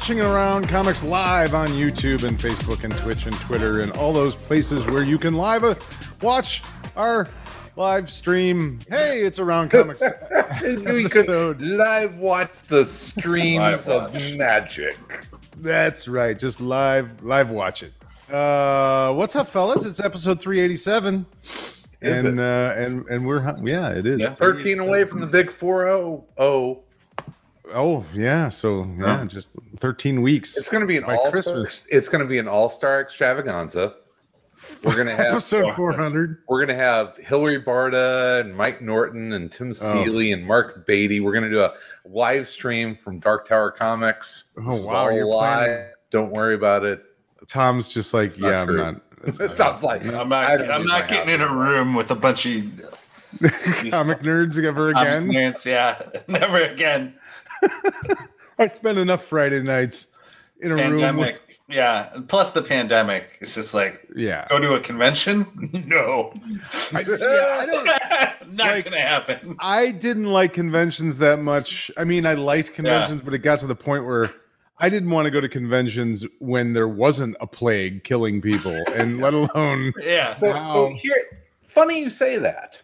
Watching Around Comics live on YouTube and Facebook and Twitch and Twitter and all those places where you can live uh, watch our live stream. Hey, it's Around Comics we could episode. live watch the streams Live of magic. That's right, just live live watch it. Uh, what's up, fellas? It's episode 387. Is and it? uh and and we're yeah, it is. 13 away from the big 4 0. Oh, Oh, yeah, so yeah, Huh? just 13 weeks. it's going to be an all Christmas. It's going to be an all star extravaganza. We're going to have episode 400. We're going to have Hilary Barta and Mike Norton and Tim Oh. Seeley and Mark Beatty. We're going to do a live stream from Dark Tower Comics. Oh, This wow, you're live. planning- Don't worry about it. Tom's just like, It's not yeah, I'm not. Tom's like, I'm not. don't I'm not getting in a room with a bunch of comic nerds ever again. comic nerds. Yeah, never again. I spend enough Friday nights in a room. With, Yeah. Plus the pandemic. It's just like yeah, go to a convention. No, I, yeah, I don't. not Like- gonna happen. I didn't like conventions that much. I mean, I liked conventions, but it got to the point where I didn't want to go to conventions when there wasn't a plague killing people, and let alone Yeah. So, so here, funny you say that.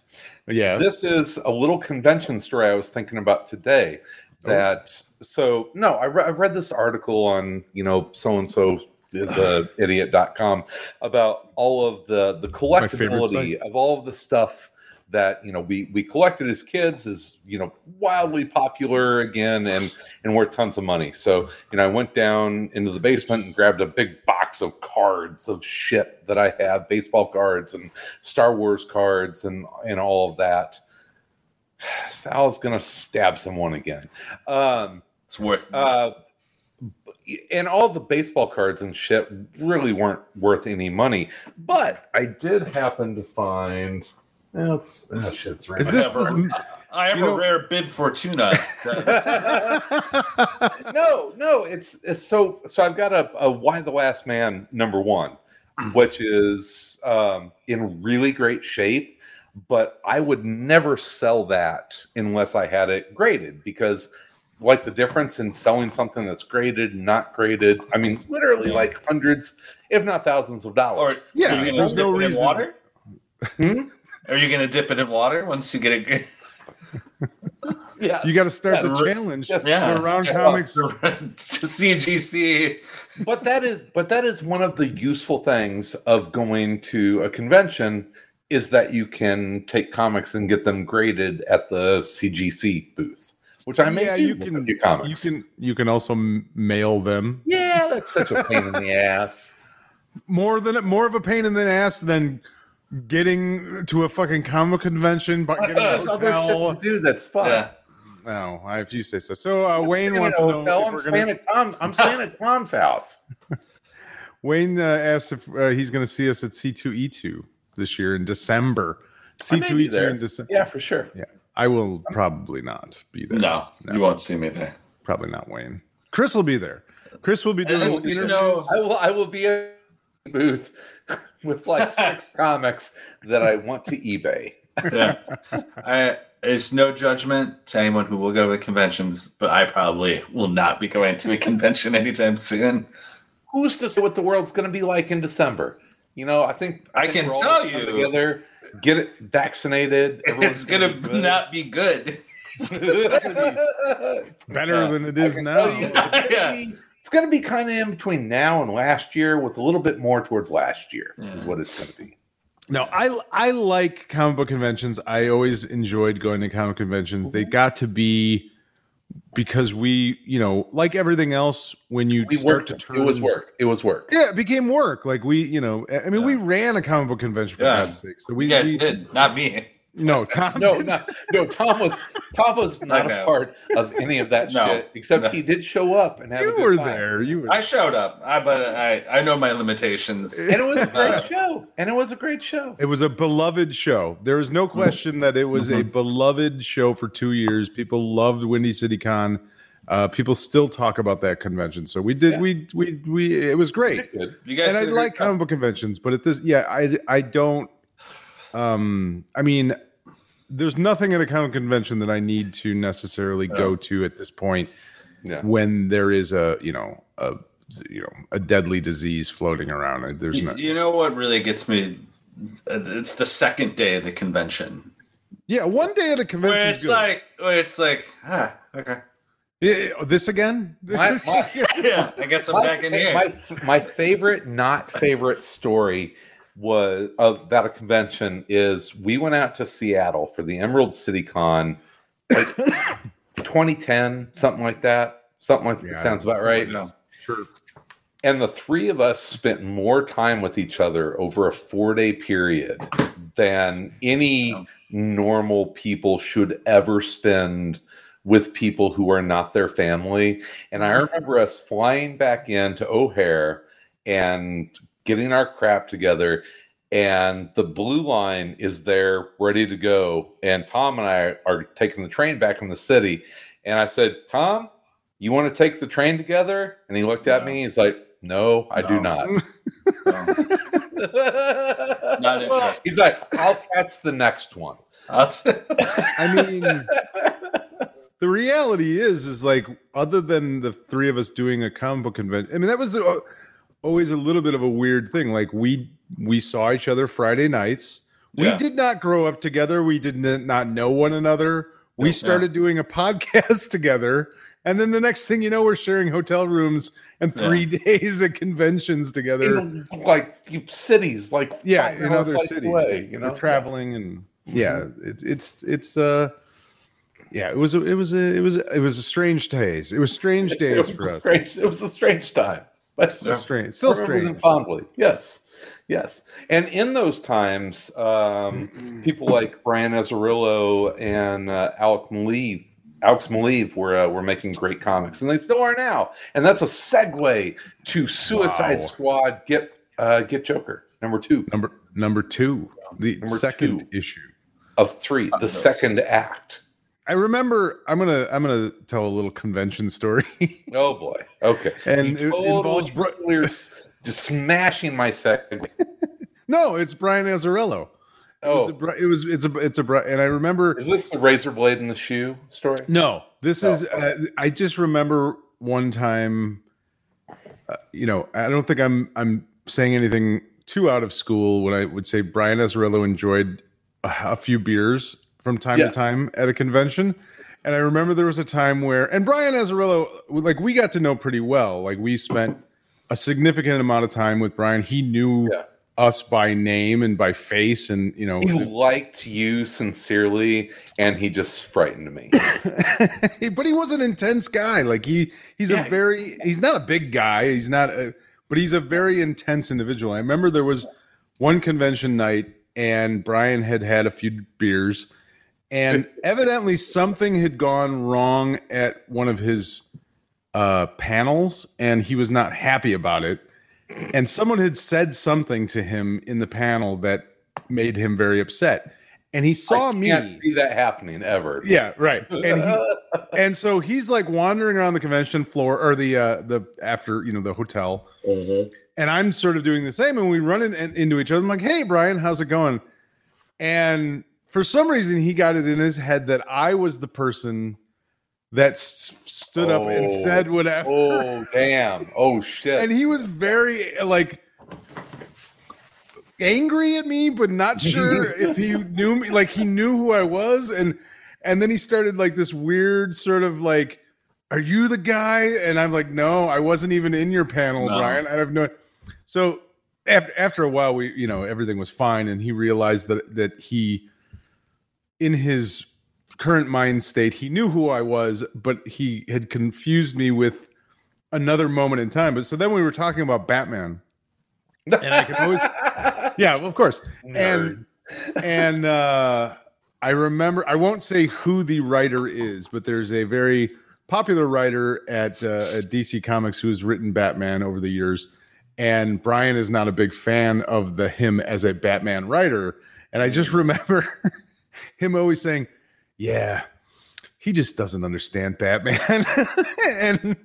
Yeah, This is a little convention story I was thinking about today. Oh. That so no, I, re- I read this article on you know so and so is a idiot.com about all of the the collectability of all of the stuff that you know we we collected as kids is you know wildly popular again and and worth tons of money. So you know i went down into the basement and grabbed a big box of cards of shit that i have baseball cards and star wars cards and and all of that sal's gonna stab someone again um It's worth. uh, and all the baseball cards and shit really weren't worth any money. But I did happen to find. Well, it's, oh, shit, it's right is in this my- this? I have you a know- rare bid Fortuna. no, no, it's, it's so. So I've got a, a Y: The Last Man number one, which is um, in really great shape. But I would never sell that unless I had it graded because, like, the difference in selling something that's graded and not graded. I mean, literally like hundreds, if not thousands of or dollars. Yeah, are you gonna there's dip no it in reason- water. Hmm? Are you gonna dip it in water once you get it good? yeah, You got to start the Yeah, challenge. just- Yeah, around Yeah. comics. to CGC. but that is but that is one of the useful things of going to a convention is that you can take comics and get them graded at the CGC booth, which I may yeah, you can. a comics. You can. You can also mail them. yeah, that's such a pain in the ass. More than more of a pain in the ass than getting to a fucking comic convention, but getting a There's other hotel. shit to do that's fun. Yeah. No, I- if you say so. So uh, Wayne In wants to know I'm we're staying gonna. at Tom. I'm staying at Tom's house. Wayne uh, asked if uh, he's going to see us at C2E2 this year in December. I may be C2E2 there. in December. Yeah, for sure. Yeah, I will probably not be there. No, you won't see me there. probably not Wayne. Chris will be there. Chris will be doing. Yes, you interviews. know- I will. I will be in a booth with like six comics that I want to eBay. Yeah. I it's no judgment to anyone who will go to conventions, but I probably will not be going to a convention anytime soon. who's to say what the world's going to be like in December? You know, I think I think can tell you. together, get it vaccinated. it's gonna be good. not be good. It's better Yeah, than it I is can now. you, it's gonna Yeah. be- It's going to be kind of in between now and last year, with a little bit more towards last year. Is what it's going to be. No, I I like comic book conventions. I always enjoyed going to comic conventions. They got to be because we, you know, like everything else, when you We start worked. to It was work. It was work. Yeah, it became work. Like we, you know, I mean, we ran a comic book convention for Yeah. God's sake. So we, you guys we- did, not me. No, Tom, No, did- no, no. Tom was Tom was not a part of any of that No. shit. Except No. he did show up and have a you good were time. there. You were. I showed up, I, but I, I know my limitations. and it was a great show. And it was a great show. It was a beloved show. There is no question that it was a beloved show for two years. People loved Windy City Con. Uh, people still talk about that convention. So we did. Yeah. We we we. It was great. You guys and I like comic book conventions, but at this, yeah, I I don't. Um, I mean, there's nothing at a comic convention that I need to necessarily go to at this point Yeah. when there is a you know a you know a deadly disease floating around. There's You, no. you know what really gets me? It's the second day of the convention Yeah, one day at a where convention. it's like, where it's like, ah, okay, Yeah, this again? My- my- yeah, I guess I'm my, back in here. My, my favorite, not favorite story was uh, about a convention is we went out to Seattle for the Emerald City Con, like 2010, something like that. Something like that Yeah, sounds about right. No. sure. And the three of us spent more time with each other over a four day period than any normal people should ever spend with people who are not their family. And I mm-hmm. remember us flying back into O'Hare and getting our crap together. And the blue line is there ready to go. And Tom and I are taking the train back in the city. And I said, Tom, you want to take the train together? And he looked at No. me. He's like, No, I do No. not. Not interested. He's like, I'll catch the next one. I'll t- I mean, the reality is, is like, other than the three of us doing a comic book convention, I mean, that was uh, always a little bit of a weird thing. Like, we we saw each other Friday nights. We Yeah. did not grow up together. We did not know one another. We started doing a podcast together. And then the next thing you know, we're sharing hotel rooms and three days at conventions together. In like cities, like yeah in other cities away, you know, We're traveling and yeah it's it's it's uh yeah it was a, it was a it was a, it was a strange days it was strange days was, for us strange, it was a strange time. But still strange still strange fondly. Yes, yes. And in those times, um, people like Brian Azzarello and uh, Alex Maleev, Alex Maleev were uh, were making great comics, and they still are now. And that's a segue to Suicide Wow. Squad. Get uh, get Joker number two number number two the Number second two. issue of three, the second act. I remember i'm gonna i'm gonna tell a little convention story Oh boy. Okay. And You it involves totally Bri- just smashing my second. no it's brian azzarello it was, Oh, a, it was it's a it's a and i remember is this the razor blade in the shoe story? No, this Oh, is. Uh, I just remember one time. Uh, you know, I don't think I'm I'm saying anything too out of school when I would say Brian Azzarello enjoyed a, a few beers from time Yes. to time at a convention. And I remember there was a time where, and Brian Azzarello, like we got to know pretty well. Like we spent a significant amount of time with Brian. He knew Yeah. us by name and by face, and you know, He liked you sincerely, and he just frightened me. but he was an intense guy. Like he he's Yeah. a very he's not a big guy. He's not a but he's a very intense individual. I remember there was one convention night and Brian had had a few beers and evidently something had gone wrong at one of his uh panels and he was not happy about it. And someone had said something to him in the panel that made him very upset. And he saw I me. can't see that happening ever. Yeah, right. And he, and so he's like wandering around the convention floor or the uh the after you know the hotel, and I'm sort of doing the same. And we run in, in- into each other. I'm like, "Hey, Brian, how's it going?" And for some reason, he got it in his head that I was the person that s- stood up and Oh. said whatever. Oh damn! Oh shit! And he was very like angry at me, but not sure if he knew me. Like he knew who I was, and and then he started like this weird sort of like, "Are you the guy?" And I'm like, "No, I wasn't even in your panel, No. Brian. I have no." So after after a while, we you know everything was fine, and he realized that that he in his current mind state. He knew who I was, but he had confused me with another moment in time. But so then we were talking about Batman, and I can always, yeah, well, of course, and Nerds. and uh, I remember I won't say who the writer is, but there's a very popular writer at, uh, at DC Comics who has written Batman over the years, and Brian is not a big fan of the him as a Batman writer, and I just remember him always saying, "Yeah, he just doesn't understand Batman," and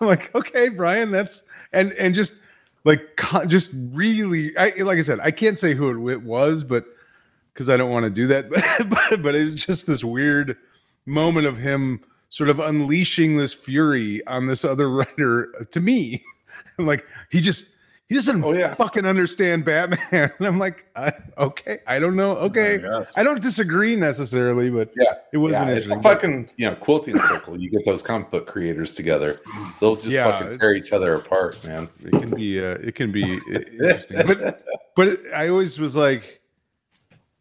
I'm like, "Okay, Brian, that's and and just." Like, just really, I, like I said, I can't say who it was, but because I don't want to do that. but, but it was just this weird moment of him sort of unleashing this fury on this other writer to me. like he just he doesn't Oh, yeah. fucking understand Batman. And I'm like, I, okay, I don't know. Okay. I don't disagree necessarily, but Yeah, it wasn't yeah, it's a fucking you know quilting circle. You get those comic book creators together, they'll just Yeah, fucking tear each other apart, man. it can be uh, it can be interesting but but i always was like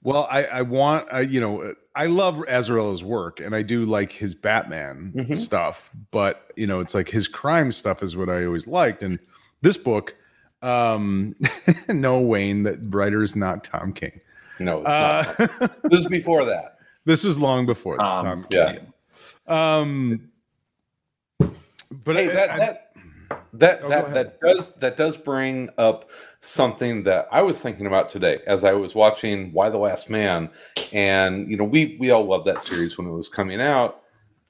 well i i want I, you know i love azzarello's work and i do like his batman Mhm. stuff but you know it's like his crime stuff is what i always liked and this book um no wayne that writer is not tom king No, it's uh, not. This is before that. this was long before Um, tom yeah. king um but hey, I- that I- that that Oh, that that does that does bring up something that I was thinking about today as I was watching Y: The Last Man, and you know we we all loved that series when it was coming out,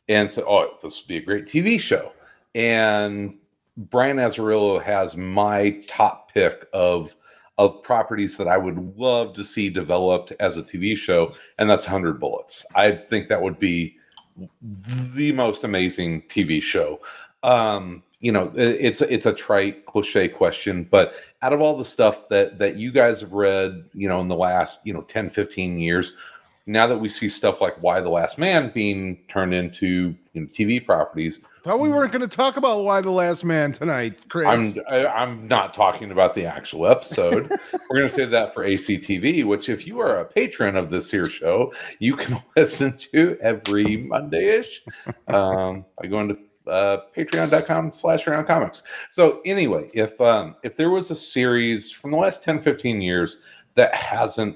and said, "Oh, this would be a great TV show." And Brian Azzarello has my top pick of of properties that I would love to see developed as a TV show, and that's 100 Bullets. I think that would be the most amazing TV show. Um, you know, it's it's a trite cliche question, but out of all the stuff that that you guys have read, you know, in the last, you know, 10, 15 years, now that we see stuff like Y: The Last Man being turned into you know, TV properties, thought we weren't going to talk about Y: The Last Man tonight chris I'm I, I'm not talking about the actual episode. We're going to save that for ACTV, which if you are a patron of this here show, you can listen to every Monday-ish um, by going to uh, patreon.com slash around comics. So anyway, if um, if there was a series from the last 10, 15 years that hasn't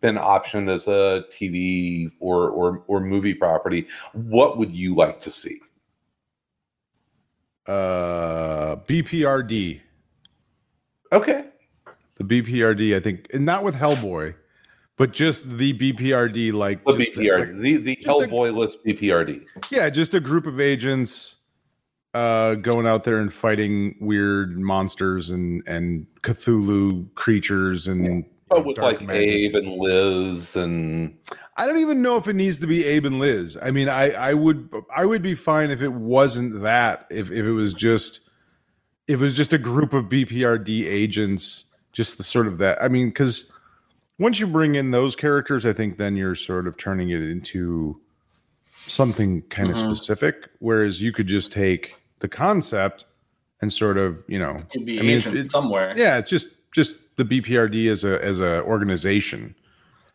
been optioned as a TV or or or movie property, what would you like to see? uh bprd Okay. the BPRD, I think, and not with Hellboy, but just the BPRD, like The BPRD, the, the just a- Hellboy list BPRD. yeah, just a group of agents uh, going out there and fighting weird monsters and and Cthulhu creatures and But with like magic. Abe and Liz and I don't even know if it needs to be Abe and Liz. I mean, I I would I would be fine if it wasn't that. If if it was just if it was just a group of BPRD agents, just the sort of that. I mean, because once you bring in those characters, I think then you're sort of turning it into something kind of Mhm. specific. Whereas you could just take the concept and sort of you know Could be I mean, agent it- somewhere. yeah, it's just just the BPRD as a as a organization.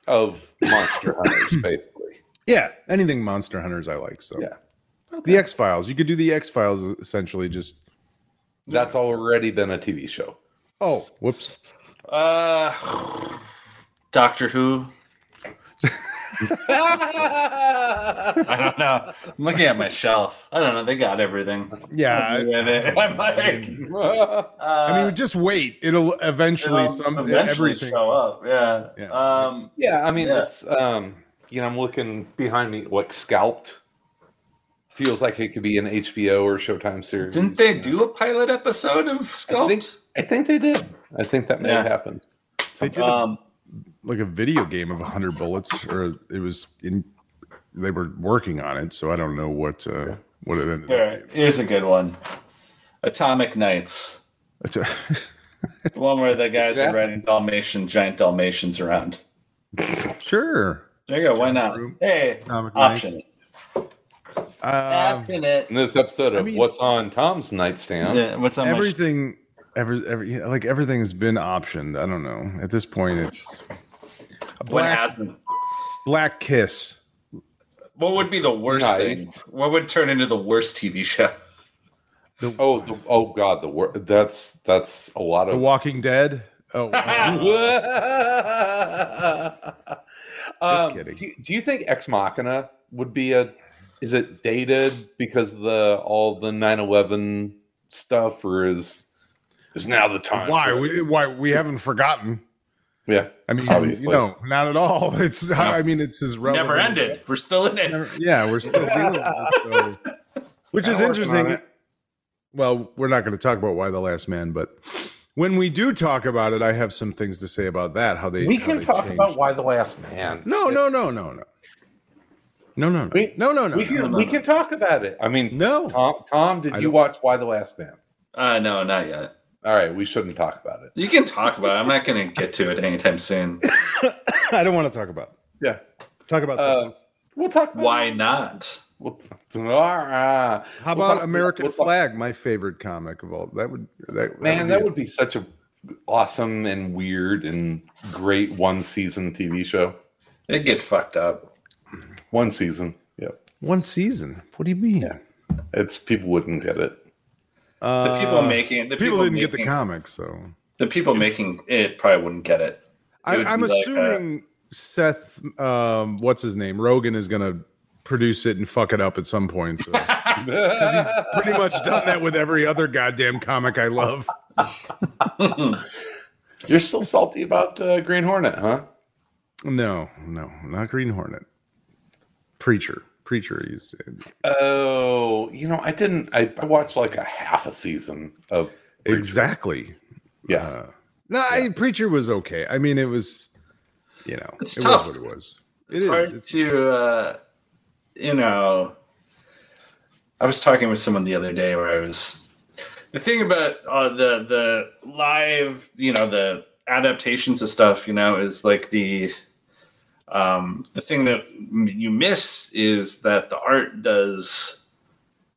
of Monster Hunters, basically. Yeah, anything Monster Hunters I like. So Yeah. the X Files, you could do the X Files essentially. Just That's already been a TV show. oh, whoops. Uh, Doctor Who. I don't know. I'm looking at my shelf. I don't know. They got everything. Yeah, With it. I'm like, uh, I mean, just wait. It'll eventually it'll some eventually everything. show up. Yeah. Yeah. Um. yeah, I mean, Yeah. it's um, you know, I'm looking behind me, like Scalped. Feels like it could be an HBO or Showtime series. Didn't they do a pilot episode of I think, I think they did. I think that may have happened. They did a- Um. Like a video game of 100 bullets, or it was in. They were working on it, so I don't know what uh, what it ended All up. Here's a good one. Atomic Knights. It's a- The one where the guys Yeah. are riding Dalmatian, giant Dalmatians around. sure. There you go. Why not? Room. Hey, Atomic option it. Um, Option it. In this episode of I mean- What's on Tom's Nightstand, Yeah, what's on everything, every, every yeah, like everything has been optioned. I don't know. At this point, it's a What black hasn't? Black Kiss What would be the worst Nice. thing? What would turn into the worst TV show? Oh, the, oh God, the word that's that's a lot of The. Walking Dead. Oh, um, kidding. Do, you- do you think Ex Machina would be a? Is it dated because of the all the 9-11 stuff, or is is now the time? why? We, why we haven't forgotten? yeah, I mean, Obviously. you know, not at all. It's. I mean, it's as relevant. Never ended. We're still in it. Never- yeah, we're still dealing with it. So, which is Kinda working on interesting. Well, we're not going to talk about Y: The Last Man, but when we do talk about it, I have some things to say about that. How they we how can they talk changed. about Y: The Last Man. No, no, no, no, no. No, no, no, We- no, no, no. we can no, we no. can talk about it. I mean, No, Tom, Tom, did I you don't- watch Y: The Last Man? Uh, no, not yet. All right, we shouldn't talk about it. You can talk about it. I'm not going to get to it anytime soon. I don't want to talk about. It. Yeah, Talk about Uh, something we'll talk. About Why It. not? We'll t- How we'll about talk- American we'll talk- Flag? My favorite comic of all. That would that Man, be that it. would be such a awesome and weird and great one season TV show. It get fucked up. One season. Yep. one season. What do you mean? Yeah. It's people wouldn't get it. Uh, The people making the people, people, didn't get the comics, so The people making it probably wouldn't get it. I, would I'm be like, uh, assuming Seth, um, what's his name, Rogan is going to produce it and fuck it up at some point. So. Because he's pretty much done that with every other goddamn comic I love. You're still salty about uh, Green Hornet, huh? No, no, not Green Hornet. Preacher, Preacher. You said. Oh, you know, I didn't. I, I watched like a half a season of. Preacher. exactly. Yeah. No, I, Preacher was okay. I mean, it was, you know, It's it tough. was what it was. It it's is. hard It's- to uh you know i was talking with someone the other day where i was the thing about uh, the the live you know the adaptations of stuff you know is like the um the thing that you miss is that the art does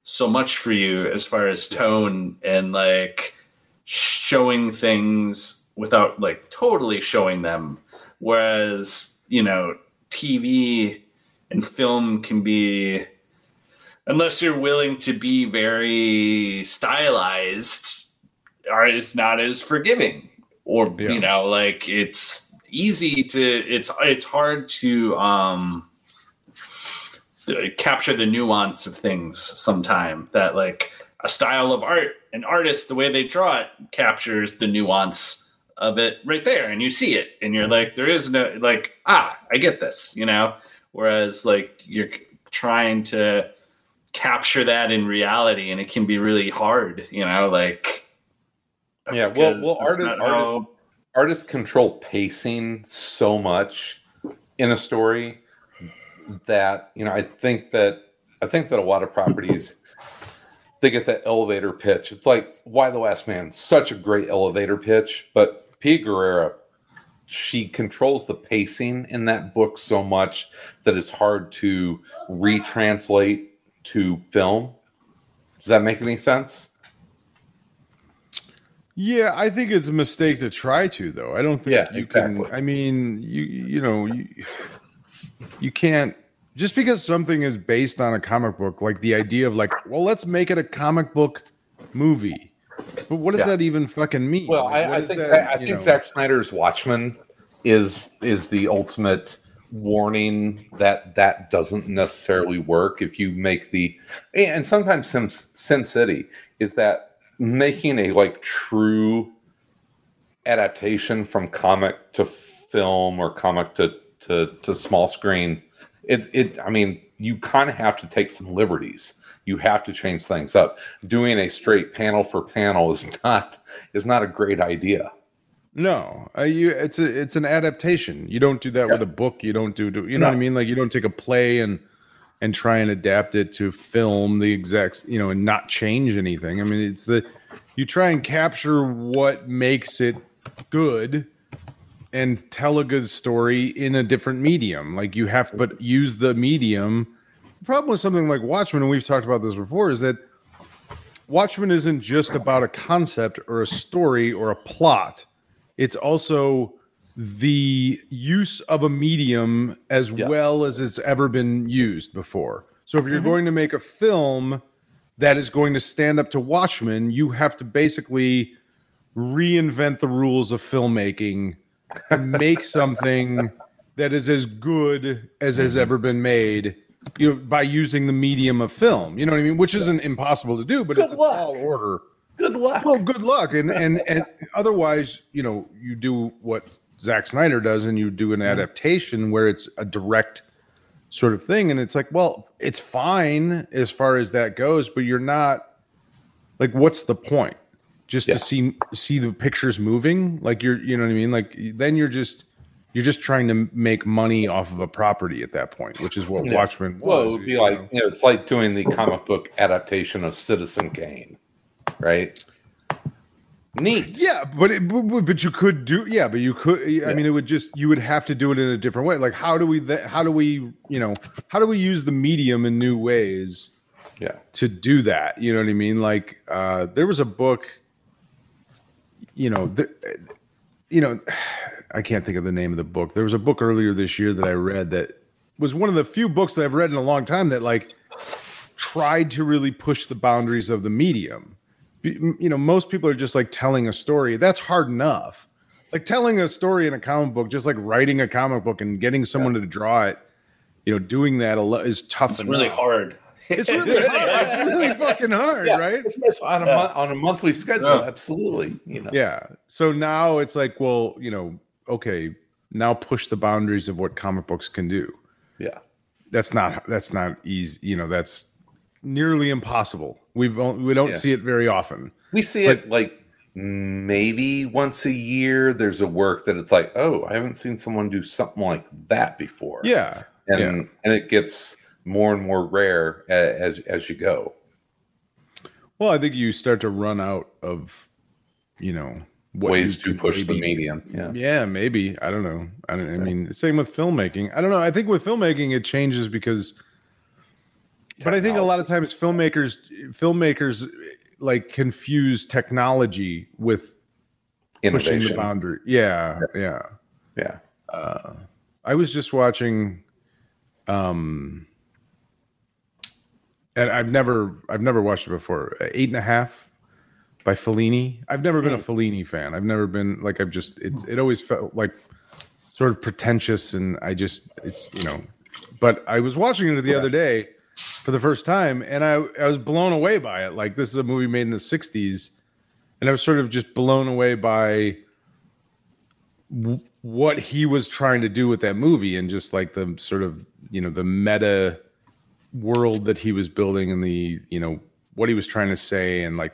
so much for you as far as tone and like showing things without like totally showing them whereas you know tv and film can be unless you're willing to be very stylized art is not as forgiving or Yeah. you know like it's easy to it's it's hard to um capture the nuance of things sometime that like a style of art an artist the way they draw it captures the nuance of it right there and you see it and you're like there is no like ah i get this you know whereas like you're trying to capture that in reality and it can be really hard you know like Yeah. Well, well, artists, artists, artists control pacing so much in a story that you know. I think that I think that a lot of properties they get that elevator pitch. It's like Y: The Last Man, such a great elevator pitch, but Pia Guerra, she controls the pacing in that book so much that it's hard to retranslate to film. Does that make any sense? Yeah, I think it's a mistake to try to, though. I don't think Yeah, you exactly. can. I mean, you you know, you, you can't just because something is based on a comic book, like the idea of like, well, let's make it a comic book movie. But what does Yeah. that even fucking mean? Well, Like, I, I think that, I think know? Zack Snyder's Watchmen is is the ultimate warning that that doesn't necessarily work if you make the and sometimes Sin, Sin City is that making a like true adaptation from comic to film or comic to to, to small screen it it i mean you kind of have to take some liberties you have to change things up doing a straight panel for panel is not is not a great idea No, uh, you it's a it's an adaptation. You don't do that with a book. You don't do, do you know what I mean? Like you don't take a play and and try and adapt it to film the exact you know and not change anything. I mean, it's the you try and capture what makes it good and tell a good story in a different medium. Like you have, but use the medium. The problem with something like Watchmen, and we've talked about this before, is that Watchmen isn't just about a concept or a story or a plot. It's also the use of a medium as Yeah. well as it's ever been used before. So if you're Mm-hmm. going to make a film that is going to stand up to Watchmen, you have to basically reinvent the rules of filmmaking and make something that is as good as has Mm-hmm. ever been made you know, by using the medium of film. You know what I mean? Which isn't impossible to do, but it's a luck. tall order. Good luck. Well, good luck. And and and otherwise, you know, you do what Zack Snyder does, and you do an adaptation where it's a direct sort of thing, and it's like, well, it's fine as far as that goes, but you're not like, what's the point? Just Yeah. to see see the pictures moving, like you're, you know what I mean? Like then you're just you're just trying to make money off of a property at that point, which is what. Watchmen was. Well, it would be you like know? you know, it's like doing the comic book adaptation of Citizen Kane, right? Neat. Yeah, but it, but, you could do yeah, but you could. I mean, it would just you would have to do it in a different way. Like, how do we? How do we? You know, how do we use the medium in new ways Yeah. to do that? You know what I mean? Like, uh, there was a book. You know, the, you know, I can't think of the name of the book. There was a book earlier this year that I read that was one of the few books that I've read in a long time that like tried to really push the boundaries of the medium. Be- You know, most people are just like telling a story. That's hard enough. Like telling a story in a comic book, just like writing a comic book and getting someone to draw it. You know, doing that a lot is tough. It's really hard. It's really hard. It's really fucking hard, Yeah, right? on a Yeah. mon- on a monthly schedule. Yeah. Absolutely. You know. Yeah. So now it's like, well, you know, okay, now push the boundaries of what comic books can do. Yeah. That's not that's not easy. You know, that's nearly impossible. We've we don't Yeah. see it very often. We see it like maybe once a year. There's a work that it's like, oh, I haven't seen someone do something like that before. Yeah. and yeah. and it gets more and more rare as as you go. Well, I think you start to run out of, you know, Ways to push the medium. Yeah. Yeah, maybe. I don't know. I, don't, I mean, same with filmmaking. I don't know. I think with filmmaking, it changes because, but I think a lot of times filmmakers, filmmakers like confuse technology with pushing the boundary. Yeah, yeah. Yeah. I was just watching, um, and I've never, I've never watched it before. uh, Eight and a half by Fellini. I've never been a Fellini fan. I've never been like I've just it. It always felt like sort of pretentious, and I just it's you know. But I was watching it the other day for the first time, and I I was blown away by it. Like this is a movie made in the '60s, and I was sort of just blown away by w- what he was trying to do with that movie, and just like the sort of you know the meta world that he was building and the you know what he was trying to say and like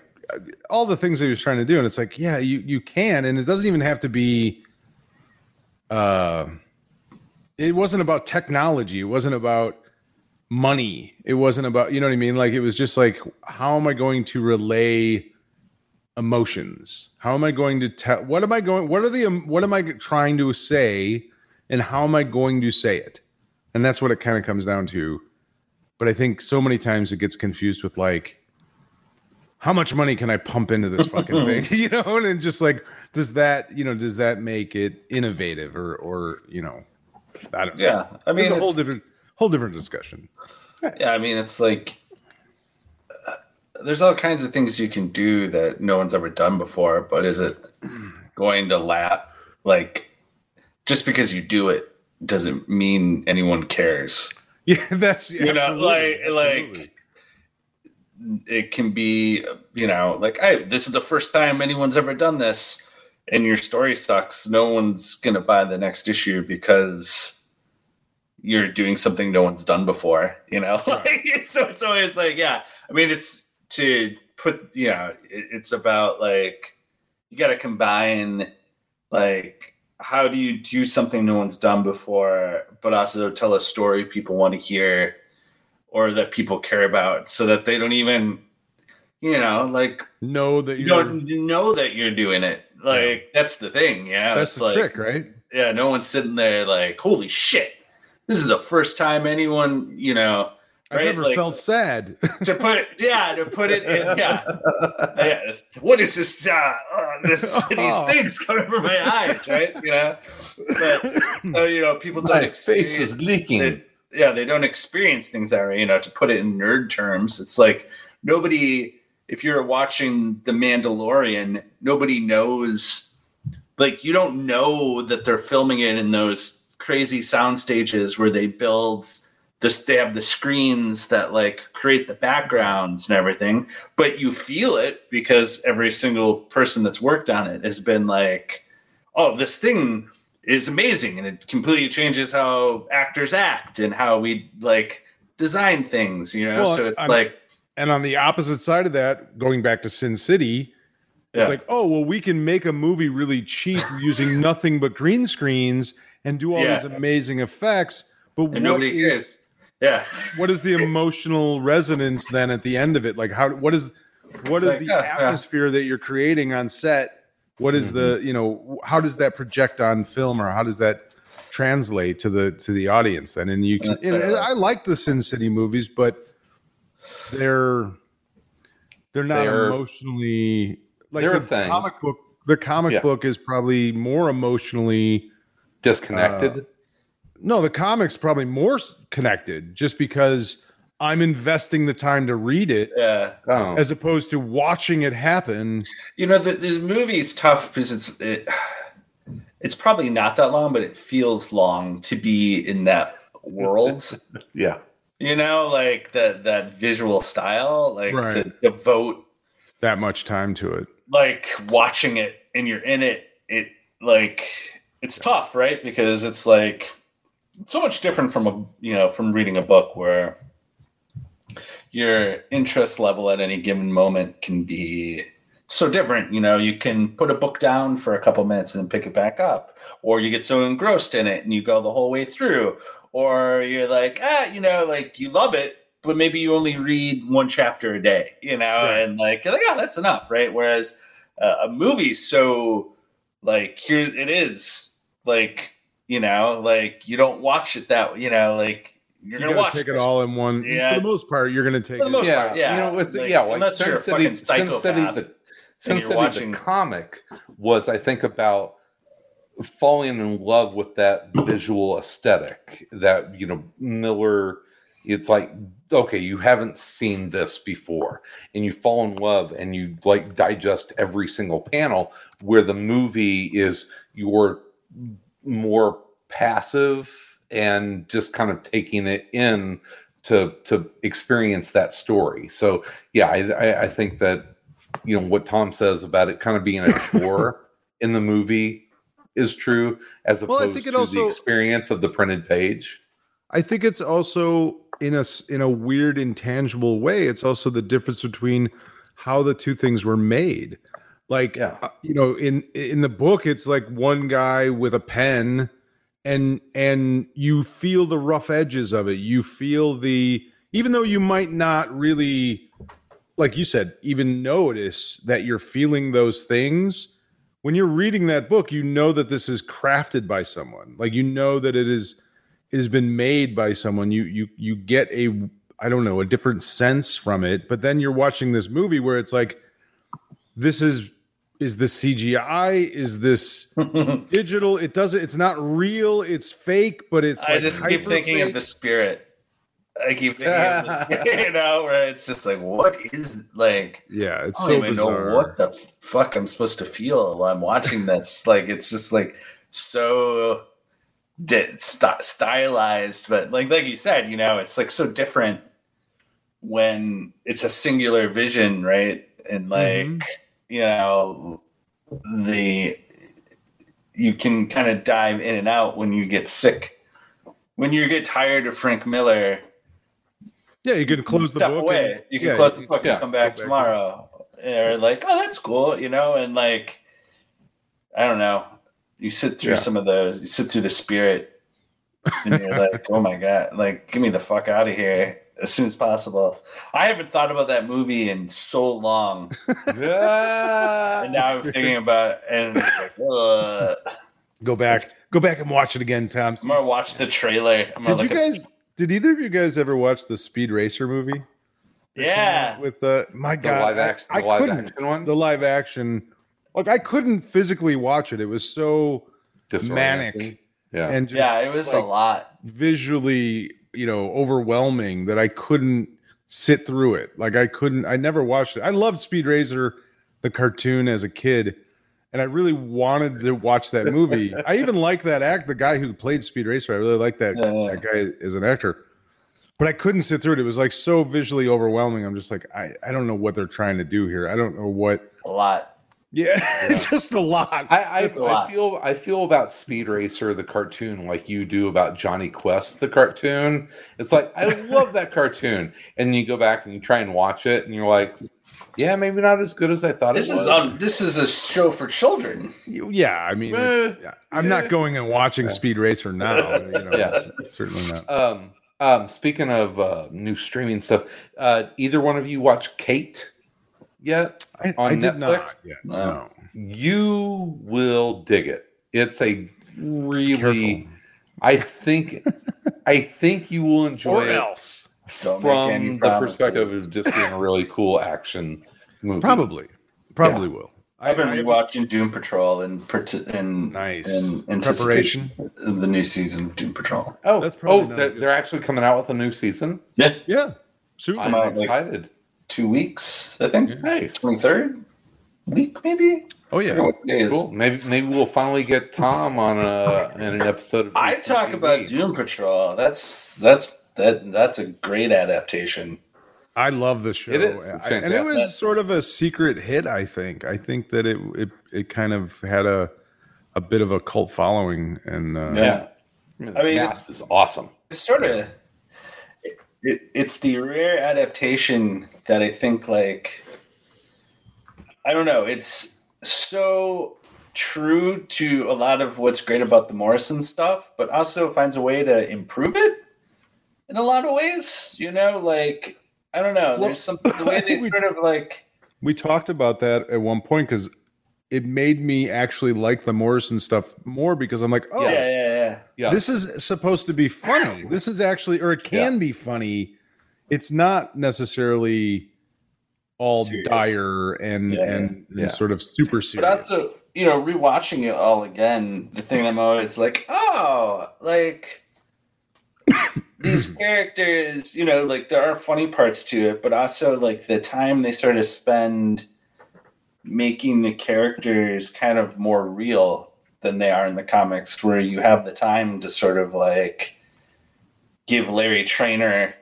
all the things that he was trying to do and it's like yeah you you can and it doesn't even have to be uh it wasn't about technology it wasn't about money. It wasn't about you know what i mean? Like it was just like how am i going to relay emotions? How am i going to tell what am i going what are the um, what am i trying to say and how am i going to say it? And that's what it kind of comes down to. But I think so many times it gets confused with like, how much money can I pump into this fucking thing? You know, and then just like, does that, you know, does that make it innovative or, or, you know, I don't know. Yeah, I I mean, mean, a whole different, whole different discussion. Yeah, I mean, it's like uh, there's all kinds of things you can do that no one's ever done before, but is it going to lap? Like, just because you do it doesn't mean anyone cares. Yeah, that's You know, like- absolutely. like- It can be, you know, like, hey, this is the first time anyone's ever done this, and your story sucks. No one's gonna buy the next issue because you're doing something no one's done before. You know, like, so it's always like, yeah. I mean, it's to put, you know, it, it's about like you got to combine like how do you do something no one's done before, but also tell a story people want to hear or that people care about, so that they don't even, you know, like know that you don't know that you're doing it. Like that's the thing, yeah. that's it's the like, trick, right? yeah, no one's sitting there like, holy shit, this is the first time anyone, you know, I've right? never Like, felt sad. to put it, yeah, to put it in, yeah. yeah. What is this? Uh, uh, this these things coming from my eyes, right? You know, but so you know, people don't My face is leaking. they- yeah, they don't experience things that way. You know, to put it in nerd terms, it's like nobody. If you're watching The Mandalorian, nobody knows. Like you don't know that they're filming it in those crazy sound stages where they build this. They have the screens that like create the backgrounds and everything, but you feel it because every single person that's worked on it has been like, "Oh, this thing is amazing and it completely changes how actors act and how we like design things you know Well, so it's I'm- like and on the opposite side of that, going back to Sin City, yeah, it's like, oh well, we can make a movie really cheap using nothing but green screens and do all Yeah. these amazing effects. But what nobody is- cares yeah what is the emotional resonance then at the end of it? Like how what is what is Like, the yeah, yeah. atmosphere that you're creating on set? What is the Mm-hmm. you know how does that project on film or how does that translate to the to the audience then? And you can That's and. I like the Sin City movies, but they're they're not They're- emotionally like they're the a thing. comic book. The comic Yeah. book is probably more emotionally Disconnected. Uh, no, the comic's probably more connected just because I'm investing the time to read it yeah oh. as opposed to watching it happen. you know the, the movie's tough because it's it, it's probably not that long but it feels long to be in that world yeah. you know like that that visual style like Right. to devote That much time to it. like watching it and you're in it it like it's tough right? Because it's like so much different from a you know from reading a book where your interest level at any given moment can be so different you know? You can put a book down for a couple minutes and then pick it back up or you get so engrossed in it and you go the whole way through or you're like ah you know like you love it but maybe you only read one chapter a day you know? Right. and like you're like oh that's enough right? Whereas uh, a movie so like here it is like you know like you don't watch it that you know like you're You're gonna gonna watch take it all in one. Yeah. For the most part, you're gonna take For the it. most yeah, part, yeah. You know, it's Like, yeah, like unless Sin you're a City, fucking Sin City, psychopath the Sin City, watching- the comic was, I think, about falling in love with that visual aesthetic. That you know, Miller. It's like okay, you haven't seen this before, and you fall in love, and you like digest every single panel. Where the movie is, you're more passive and just kind of taking it in to to experience that story. So yeah, I, I, think that you know what Tom says about it kind of being a chore in the movie is true, as Well, I opposed think it to also- the experience of the printed page. I think it's also in a in a weird intangible way. It's also the difference between how the two things were made. Like Yeah. uh, you know, in in the book, it's like one guy with a pen, and and you feel the rough edges of it. You feel the even though you might not really, like you said, even notice that you're feeling those things. When you're reading that book, you know that this is crafted by someone. Like you know that it is has been made by someone you you you get a i don't know a different sense from it but then you're watching this movie where it's like this is is this cgi is this digital it doesn't it's not real it's fake but it's I like just keep thinking of the spirit. I keep thinking of the spirit, you know, where it's just like, what is like? yeah it's I so don't even bizarre know what the fuck I'm supposed to feel while I'm watching this. like, it's just like so di- st- stylized, but like like you said, you know, it's like so different when it's a singular vision, right? And like Mhm. you know, the you can kind of dive in and out when you get sick. When you get tired of Frank Miller, yeah you can close the book away. and- you can yeah, close the book yeah, and come back back. tomorrow. Or like, oh, that's cool, you know, and like, I don't know. You sit through Yeah. some of those. You sit through the spirit, and you're like, oh my god, like, get me the fuck out of here as soon as possible. I haven't thought about that movie in so long, and now I'm thinking about, it, and it's like, Ugh. go back go back and watch it again tom I'm gonna watch the trailer. I'm did you look at- guys Did either of you guys ever watch the Speed Racer movie? Yeah. With uh, my The God, live I- action, I, the live couldn't. action one. The live action, like I couldn't physically watch it. It was so manic Yeah. and just yeah, it was a lot. visually, you know, overwhelming that I couldn't sit through it. Like I couldn't. I never watched it. I loved Speed Racer, the cartoon, as a kid, and I really wanted to watch that movie. I even like that act. The guy who played Speed Racer, I really like that, Yeah, yeah. that guy as an actor. But I couldn't sit through it. It was like so visually overwhelming. I'm just like, I, I don't know what they're trying to do here. I don't know what. A lot. Yeah, it's just a lot. I, I, It's a lot. I feel I feel about Speed Racer the cartoon like you do about Jonny Quest the cartoon. It's like I love that cartoon, and you go back and you try and watch it, and you're like, yeah, maybe not as good as I thought This it is was. um, this is a show for children. yeah, I mean, it's, I'm not going and watching Speed Racer now. You know, Yeah. certainly not. um, um, speaking of uh, new streaming stuff, uh, either one of you watch Kate yet? I, on I did Netflix? not. Yet. No. No. You will dig it. It's a really. Careful. I think. I think you will enjoy Or it. else. Don't make any from the perspective of just being a really cool action movie. Probably. Probably will. I've been I- I- rewatching Doom Patrol and in Nice. in Preparation. anticipation of the new season of Doom Patrol. Oh, That's oh, probably oh, they're, they're actually coming out with a new season. Yeah, Yeah. Soon. I'm out, like- excited. Two weeks, I think. Nice. Twenty third week, maybe. Oh I don't know yeah. what day it is. Cool. Maybe maybe we'll finally get Tom on a in an episode of. I talk about Doom Patrol. That's that's that that's a great adaptation. I love the show. It is. It's I- and it was sort of a secret hit, I think. I think that it it, it kind of had a a bit of a cult following and uh, Yeah. The I mean- cast is awesome. It's sort of it, it, it's the rare adaptation that I think like I don't know, it's so true to a lot of what's great about the Morrison stuff, but also finds a way to improve it in a lot of ways, you know, like I don't know, there's some the way they we- sort of like we talked about that at one point because it made me actually like the Morrison stuff more because I'm like, oh, yeah, yeah, yeah. Yeah. this is supposed to be funny. This is actually, or it can be funny. It's not necessarily all Serious. dire and Yeah, and, and yeah. sort of super serious. But also, you know, rewatching it all again, the thing I'm always like, oh, like these characters, you know, like there are funny parts to it, but also like the time they sort of spend making the characters kind of more real than they are in the comics, where you have the time to sort of like give Larry Trainor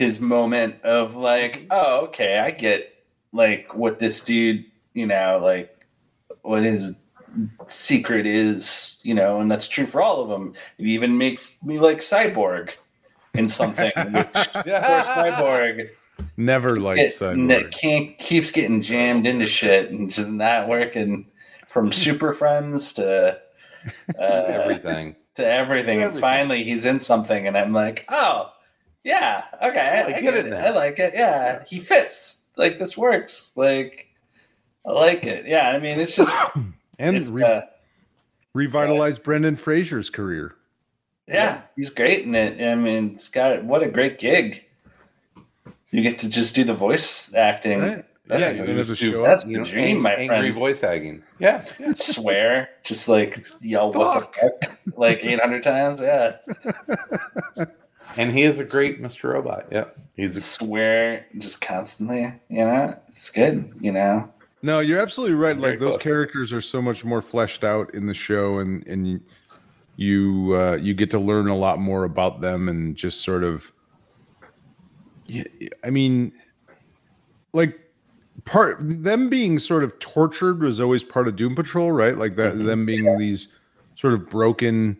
his moment of like, oh, okay, I get like what this dude, you know, like what his secret is, you know, and that's true for all of them. It even makes me like Cyborg in something, which poor Cyborg Never liked it, Cyborg. can't keeps getting jammed into shit and just not working from Super Friends to uh, everything. to everything. And finally, he's in something, and I'm like, oh, yeah, okay, I, I I get get it it. now. I like it. Yeah, he fits. Like this works. Like I like it. Yeah, I mean, it's just and it's, re- uh, revitalized Brendan Fraser's career. yeah, he's great in it. I mean, it's got what a great gig. You get to just do the voice acting. Right. That's yeah, the- you don't have to do- show that's the dream, my angry friend. voice acting. Yeah. yeah. Swear, just like yell what the fuck like 800 times. Yeah, And he is a great Mr. Robot. Yeah. He's a swear just constantly. You know, it's good. You know. No, you're absolutely right. Very like those close. characters are so much more fleshed out in the show, and and you you, uh, you get to learn a lot more about them, and just sort of. Yeah, I mean, like part them being sort of tortured was always part of Doom Patrol, right? Like that them being these sort of broken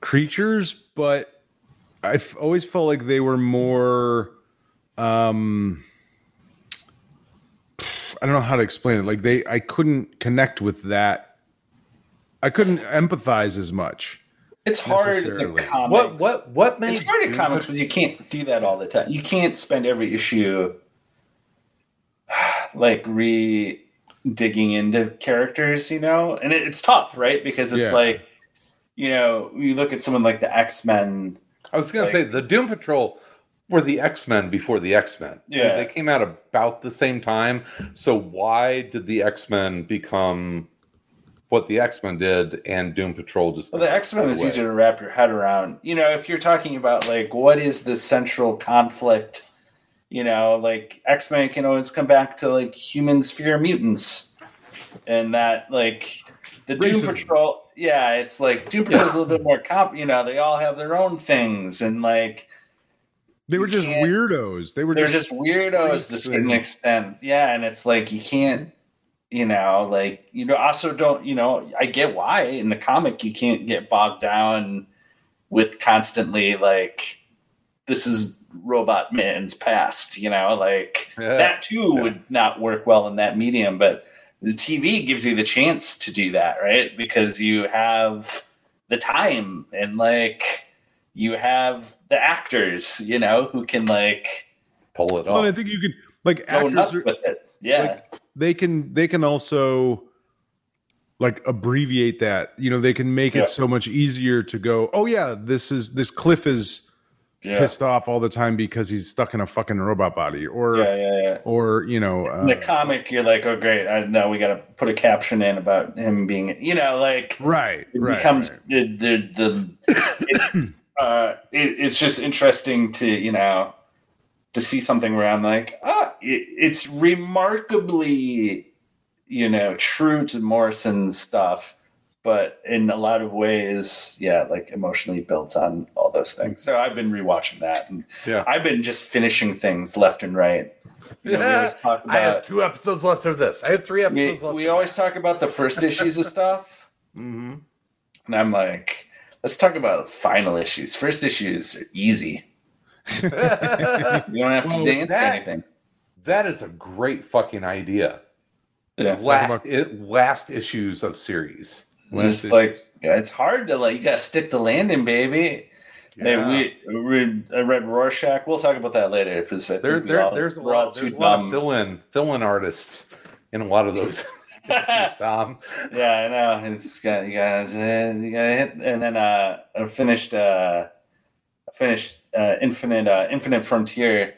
creatures, but I've always felt like they were more. um I don't know how to explain it. Like they, I couldn't connect with that. I couldn't empathize as much. It's hard in the comics. what what what made It's hard in comics because you can't do that all the time. You can't spend every issue like re digging into characters, you know, and it, it's tough, right? Because it's Yeah. like, you know, you look at someone like the X Men I was going Like- to say the Doom Patrol were the X Men before the X Men. Yeah. they came out about the same time. So why did the X Men become what the X Men did, and Doom Patrol just? Well, the X Men is easier to wrap your head around. You know, if you're talking about like what is the central conflict, you know, like X Men can always come back to like humans fear mutants, and that like the Doom Racism. Patrol. Yeah, it's like Jupiter's Patrol's a little bit more comp. You know, they all have their own things, and like They were just weirdos. They were they're just, just weirdos to a certain extent. Yeah, and it's like you can't, you know, like you know, also don't, you know, I get why in the comic you can't get bogged down with constantly like this is robot man's past, you know, like Yeah. that too would not work well in that medium, but the TV gives you the chance to do that, right? Because you have the time and like you have the actors, you know, who can like pull it well, I think you could like go nuts actors. are- with it. Yeah. like, they can they can also like abbreviate that. You know, they can make Yeah. it so much easier to go. Oh yeah, this is this Cliff is yeah. pissed off all the time because he's stuck in a fucking robot body, or yeah, yeah, yeah. or you know, uh, In the comic, you're like, oh, great. I know we got to put a caption in about him being, you know, like right, it right, becomes right. the the, the it's, uh, it, it's just interesting to you know to see something where I'm like, ah, it, it's remarkably you know true to Morrison's stuff, but in a lot of ways, yeah, like emotionally builds on all those things. So I've been rewatching that, and Yeah. I've been just finishing things left and right. You know, we always talk I have two episodes left of this. I have three we, episodes left. we of always talk about the first issues of stuff. mm-hmm. And I'm like, let's talk about final issues. First issues are easy. You don't have to Well, dance that- anything. That is a great fucking idea. Yeah. Last i- last issues of series. It's just like it's hard to like you gotta stick the landing, baby. Hey, Yeah. we read I read Rorschach. We'll talk about that later because I think there, there, all- there's a lot, there's a lot of fill-in fill-in artists in a lot of those Tom. yeah, I know. It's got you guys you gotta hit and then uh I finished uh finished uh Infinite uh Infinite Frontier,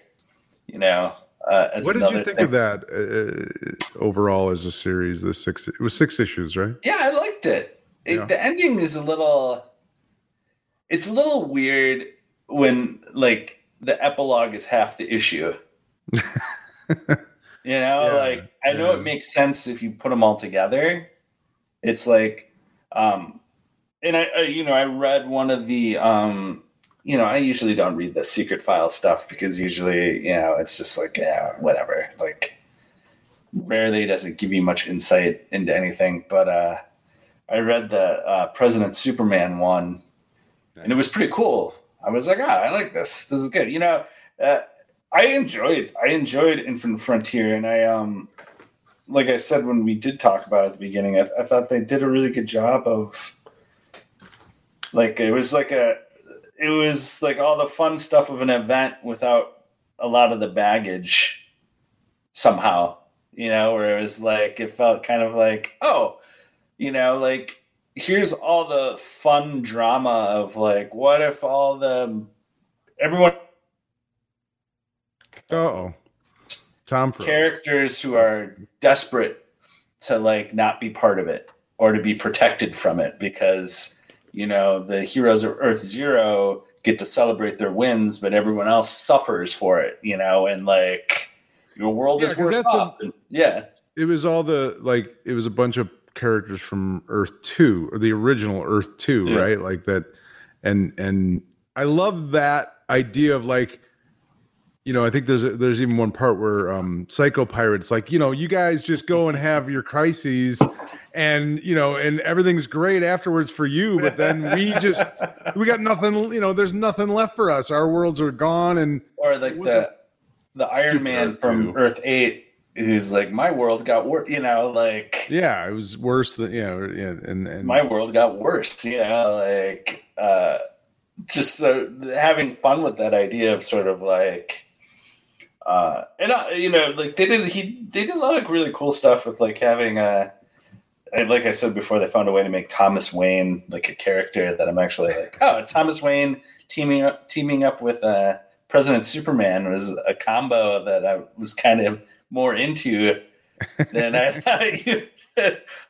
you know, uh as What did you think thing. of that uh, overall as a series? The six it was six issues, right? Yeah, I liked it. it Yeah. The ending is a little. It's a little weird when like the epilogue is half the issue. You know, Yeah, like I know yeah. it makes sense if you put them all together. It's like, um, and I, I, you know, I read one of the, um, you know, I usually don't read the secret file stuff because usually, you know, it's just like, yeah, whatever. Like, rarely does it give you much insight into anything. But uh, I read the uh, President Superman one, and it was pretty cool. I was like, ah, I like this. This is good. You know, uh, I enjoyed I enjoyed Infinite Frontier, and I um, like I said when we did talk about it at the beginning, I, I thought they did a really good job of like it was like a it was like all the fun stuff of an event without a lot of the baggage somehow you know where it was like it felt kind of like oh you know like here's all the fun drama of like what if all the everyone oh, Tom characters who are desperate to like not be part of it or to be protected from it because you know the heroes of earth zero get to celebrate their wins but everyone else suffers for it you know and like your world Yeah, is worse that's a- off yeah It was all the like it was a bunch of characters from Earth Two or the original Earth Two, Yeah. right? Like that, and and I love that idea of like. You know, I think there's a, there's even one part where um, Psycho Pirates like, you know, you guys just go and have your crises, and you know, and everything's great afterwards for you, but then we just we got nothing. You know, there's nothing left for us. Our worlds are gone, and or like What the the Iron Man Earth from two. Earth Eight, who's like, my world got worse. You know, like yeah, it was worse than you know, yeah, and and my world got worse. You know, like uh, just so having fun with that idea of sort of like. Uh, and uh, you know, like they did, he they did a lot of really cool stuff with like having uh I, like I said before, they found a way to make Thomas Wayne like a character that I'm actually like, oh, Thomas Wayne teaming up teaming up with uh, President Superman was a combo that I was kind of more into than I thought. You,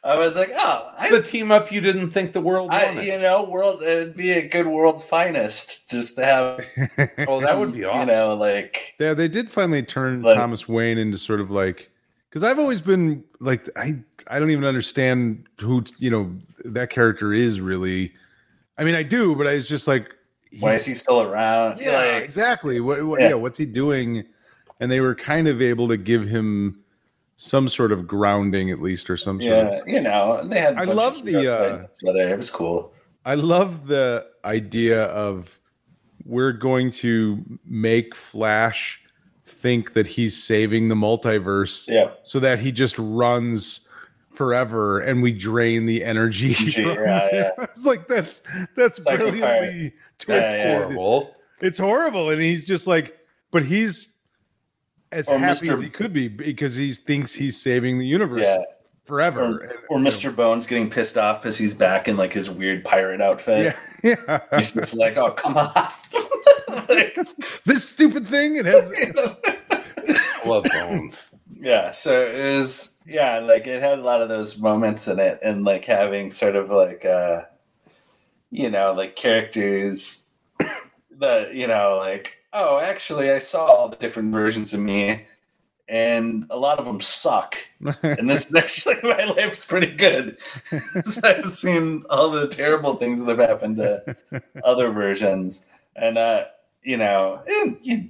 I was like, oh, It's the team up you didn't think the world I, you know, world it'd be a good world finest just to have. oh, that would be awesome. You know, like Yeah, they did finally turn Like- Thomas Wayne into sort of like because I've always been like I I don't even understand who you know that character is really. I mean, I do, but I was just like, why is he still around? yeah, like, exactly. What, what yeah. Yeah. what's he doing? And they were kind of able to give him some sort of grounding, at least, or some sort of yeah, you know, and they had. I love the, uh. It was cool. I love the idea of we're going to make Flash think that he's saving the multiverse Yeah, so that he just runs forever and we drain the energy. Yeah, yeah. It's like that's that's Like the brilliantly twisted. yeah. horrible. It's horrible. And he's just like, but he's as Or happy Mr. as he could be because he thinks he's saving the universe forever. or, And, or you know, Mr. Bones getting pissed off because he's back in like his weird pirate outfit. Yeah, yeah. He's just like, oh come on. Like, this stupid thing. It has love bones. yeah, so it was yeah, like it had a lot of those moments in it, and like having sort of like uh, you know, like characters that you know, like oh, actually, I saw all the different versions of me. And a lot of them suck. and this is actually my life's pretty good. so I've seen all the terrible things that have happened to other versions, and uh, you know,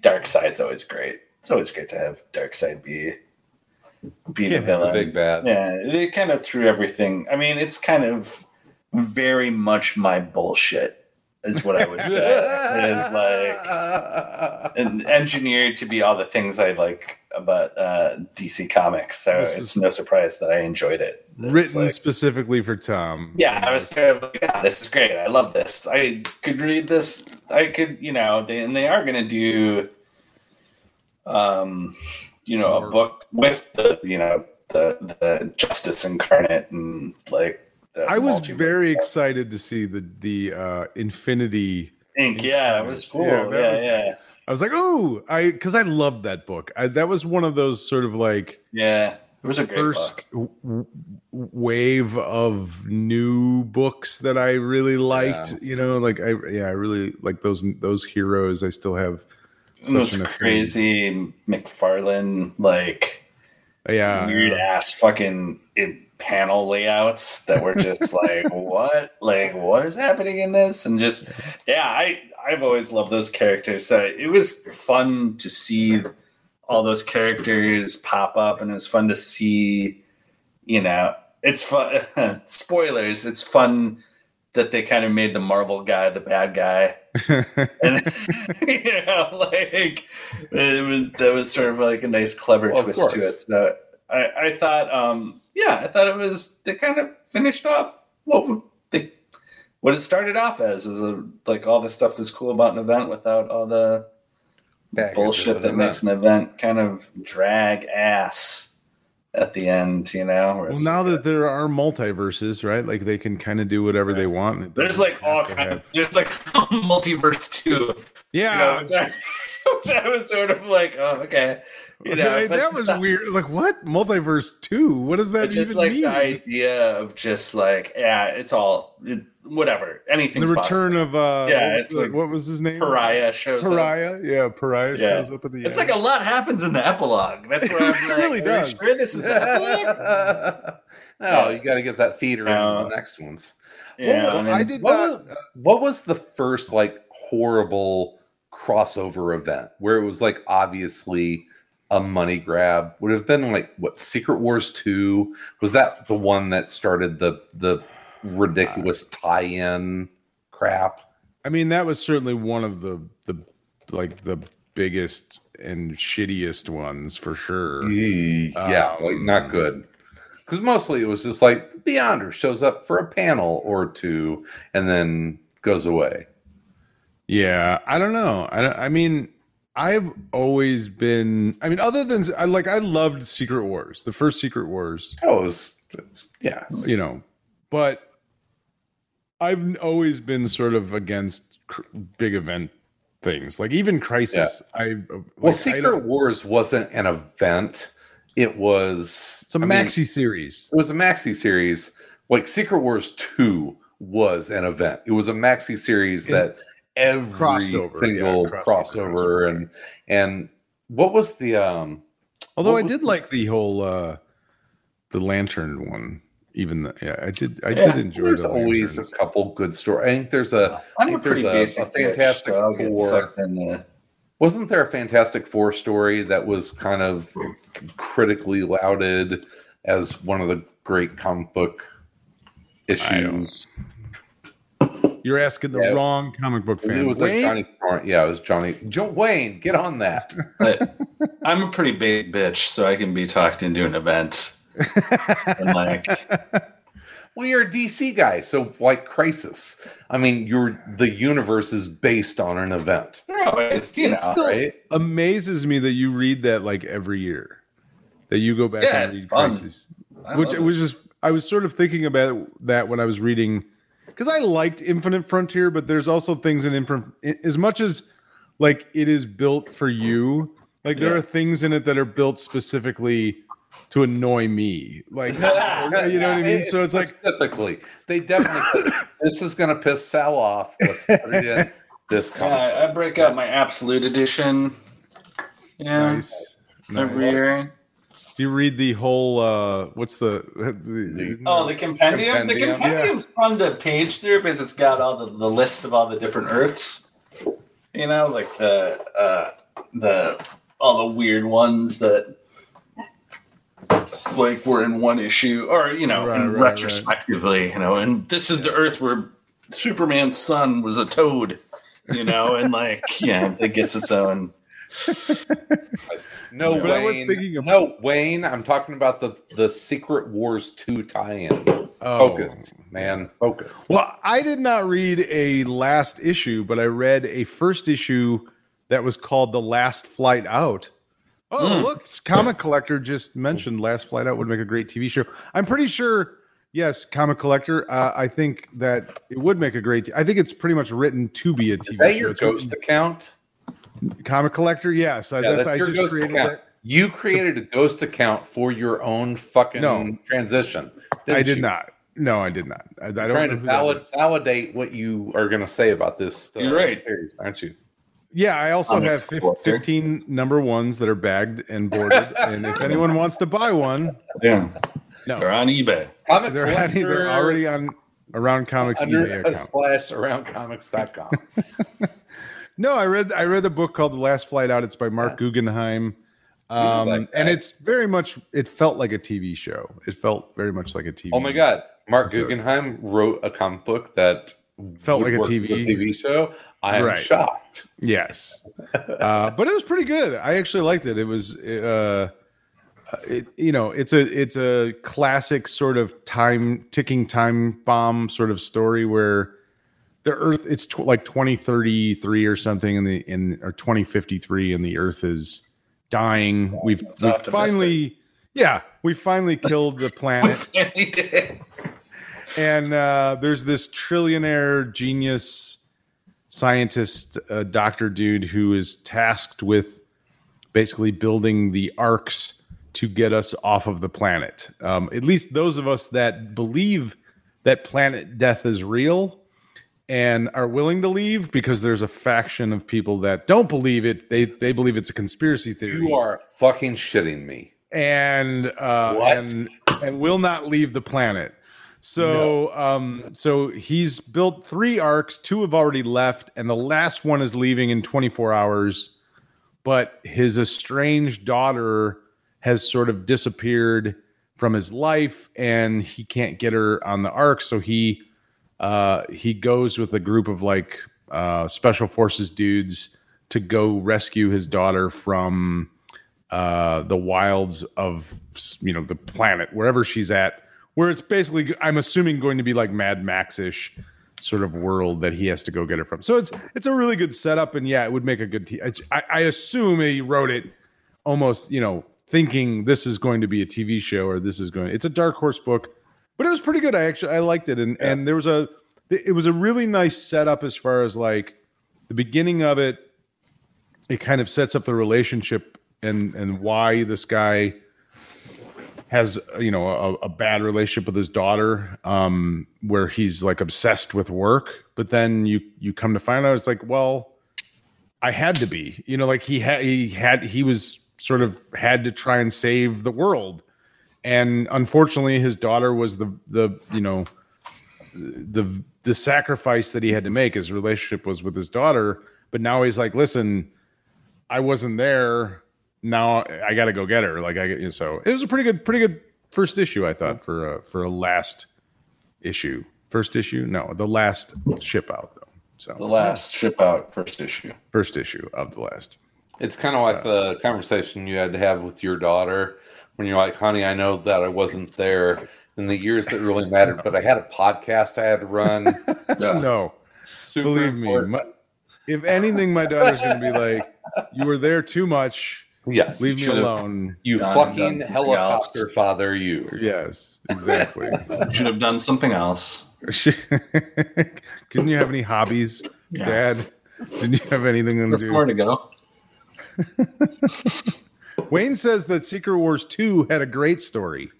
Darkseid's always great. It's always great to have Darkseid be be the villain. Big bad. Yeah, they kind of threw everything. I mean, it's kind of very much my bullshit, is what I would say. it is like and engineered to be all the things I like about uh, DC Comics. So was- it's no surprise that I enjoyed it. It's written like- specifically for Tom. yeah, I was kind of like, yeah, this is great. I love this. I could read this. I could, you know, they, and they are going to do, um, you know, a book with the, you know, the the Justice Incarnate and like. The I was very stuff. excited to see the the uh, Infinity. Inc. Yeah, it was cool. Yeah, Yeah, that yeah, I was like, oh, I because I loved that book. I, that was one of those sort of like yeah. It was a first w- wave of new books that I really liked. You know, like I yeah, I really like those those heroes. I still have such crazy McFarlane like yeah. weird ass fucking panel layouts that were just like what? Like what is happening in this? And just yeah i i've always loved those characters. So it was fun to see all those characters pop up and it was fun to see you know it's fun spoilers it's fun that they kind of made the marvel guy the bad guy and you know, like it was that was sort of like a nice, clever Well, twist to it. So I, I thought, um, yeah, I thought it was they kind of finished off what they what it started off as is a, like all the stuff that's cool about an event without all the bullshit that makes an event kind of drag ass at the end. You know, well, now like, that there are multiverses, right? Like they can kind of do whatever they want. there's like all have to kind of there's like multiverse too. you know, yeah. which, I, which I was sort of like, oh, okay. You know, Okay, that was not- weird. Like what multiverse two? What does that just even like mean? the idea of just like, yeah, it's all it, whatever. Anything. The Anything's return of uh, Yeah, what was, it's the- like what was his name? Pariah shows up. Pariah. Yeah, Pariah Yeah. shows up at the It's end. like a lot happens in the epilogue. That's where I'm It like, really are does. sure this is the epilogue? no, you got to get that feeder No. in the next ones. Yeah, What was- I mean, I did what not. was, what was the first like horrible crossover event where it was like obviously a money grab? Would have been like what Secret Wars two? Was that the one that started the the ridiculous tie-in crap? I mean, that was certainly one of the the like the biggest and shittiest ones for sure. Yeah, like Um, not good. Because mostly it was just like Beyonder shows up for a panel or two and then goes away. Yeah, I don't know. I, I mean, I've always been. I mean, other than I like, I loved Secret Wars, the first Secret Wars. That was Yeah. you know, but I've always been sort of against cr- big event things, like even Crisis. I like, Well, Secret don't- Wars wasn't an event. It was it's a I mean, maxi series. it was a maxi series. Like Secret Wars 2 was an event. It was a maxi series It that every crossed over, single yeah, crossover, crossover, crossover. and and what was the um Although I did the- like the whole uh the lantern one. Even the, yeah, I did. I Yeah, did enjoy there's the always a couple good stories. I think there's a I'm a pretty a- basic a Fantastic bitch, so Four. the- wasn't there a Fantastic Four story that was kind of critically lauded as one of the great comic book issues? You're asking the Yeah. wrong comic book fan. It was like Wayne? Johnny Yeah, it was Johnny. Joe Wayne, get on that. But I'm a pretty big bitch, so I can be talked into an event. And like, Well, you're a DC guy, so like Crisis. I mean, you're the universe is based on an event, no, it's you know, still right? amazes me that you read that like every year. That you go back Yeah, and read fun. Crisis. I Which it. was just I was sort of thinking about that when I was reading because I liked Infinite Frontier, but there's also things in Infinite as much as like it is built for you. Like there Yeah. are things in it that are built specifically to annoy me. Like you know what I mean? So it's like specifically, they definitely. this is going to piss Sal off. Let's put it in this comic. yeah, I break out my absolute edition. Yeah, nice. every nice. year. Do you read the whole uh what's the, the Oh, the compendium. The Compendium, compendium's fun to page through because it's got all the, the list of all the different Earths. You know, like the uh, the all the weird ones that like were in one issue, or you know, Right, right, right. retrospectively, you know, and this is the Earth where Superman's son was a toad. You know, and like yeah, it gets its own. No, But I was Wayne. thinking of- no, Wayne. I'm talking about the the Secret Wars two tie-in. Oh. Focus, man. Focus. Well, I did not read a last issue, but I read a first issue that was called The Last Flight Out. Oh, Hmm. look, Comic Collector just mentioned Last Flight Out would make a great TV show. I'm pretty sure, yes, Comic Collector. Uh, I think that it would make a great. I think it's pretty much written to be a TV Is that show. your It's ghost account? Written- Comic Collector, yes. I, Yeah, that's, that's I just created account. that. You created a ghost account for your own fucking No. transition. I didn't you? not. No, I did not. I, I don't trying to valid, validate what you are going to say about this. uh, You're right. Series, aren't you? Yeah, I also Comic have fif- Collector. 15 number ones that are bagged and boarded. and if anyone wants to buy one, Yeah, no, they're on eBay. Comic they're, already, they're already on Around Comics under eBay a account. slash aroundcomics.com. No, I read I read the book called The Last Flight Out. It's by Marc Guggenheim. Um, like and it's very much it felt like a TV show. It felt very much like a TV. oh my god, Marc So- Guggenheim wrote a comic book that Felt like a TV. for TV show. I am Right. shocked. Yes, uh, but it was pretty good. I actually liked it. It was, uh, it, you know, it's a it's a classic sort of time ticking time bomb sort of story where the Earth it's tw- like twenty thirty three or something in the in or twenty fifty three and the Earth is dying. We've It's we've finally yeah we finally killed the planet. Finally did. and uh, there's this trillionaire genius scientist uh, doctor dude who is tasked with basically building the arcs to get us off of the planet um, at least those of us that believe that planet death is real and are willing to leave because there's a faction of people that don't believe it they they believe it's a conspiracy theory You are fucking shitting me. and uh, and and will not leave the planet. So um so he's built three arcs, two have already left and the last one is leaving in 24 hours. But his estranged daughter has sort of disappeared from his life and he can't get her on the arc so he uh he goes with a group of like uh special forces dudes to go rescue his daughter from uh, the wilds of you know the planet wherever she's at where it's basically i'm assuming going to be like mad max-ish sort of world that he has to go get her from so it's it's a really good setup and yeah it would make a good I assume he wrote it almost you know thinking this is going to be a TV show or this is going. It's a dark horse book, but it was pretty good. I actually I liked it, and and there was a it was a really nice setup as far as like the beginning of it. It kind of sets up the relationship and and why this guy has you know a, a bad relationship with his daughter um where he's like obsessed with work but then you you come to find out it's like well i had to be you know like he had he had he was sort of had to try and save the world and unfortunately his daughter was the the you know the the sacrifice that he had to make his relationship was with his daughter but now he's like listen i wasn't there now I got to go get her. Like I get so it was a pretty good, pretty good first issue. I thought for a, for a last issue, first issue. No, the last ship out though. So The last ship out first issue. first issue of the last. It's kind of like uh, the conversation you had to have with your daughter when you're like, honey, I know that I wasn't there in the years that really mattered, but I had a podcast I had to run. Yeah. No, Super believe me. My, if anything, my daughter's going to be like, "You were there too much. yes. Leave me alone." You Done- fucking done helicopter else. father, you. Yes, exactly. Should have done something else. Couldn't you have any hobbies, Yeah. Dad? Didn't you have anything to There's do? more to go. Wayne says that Secret Wars 2 had a great story.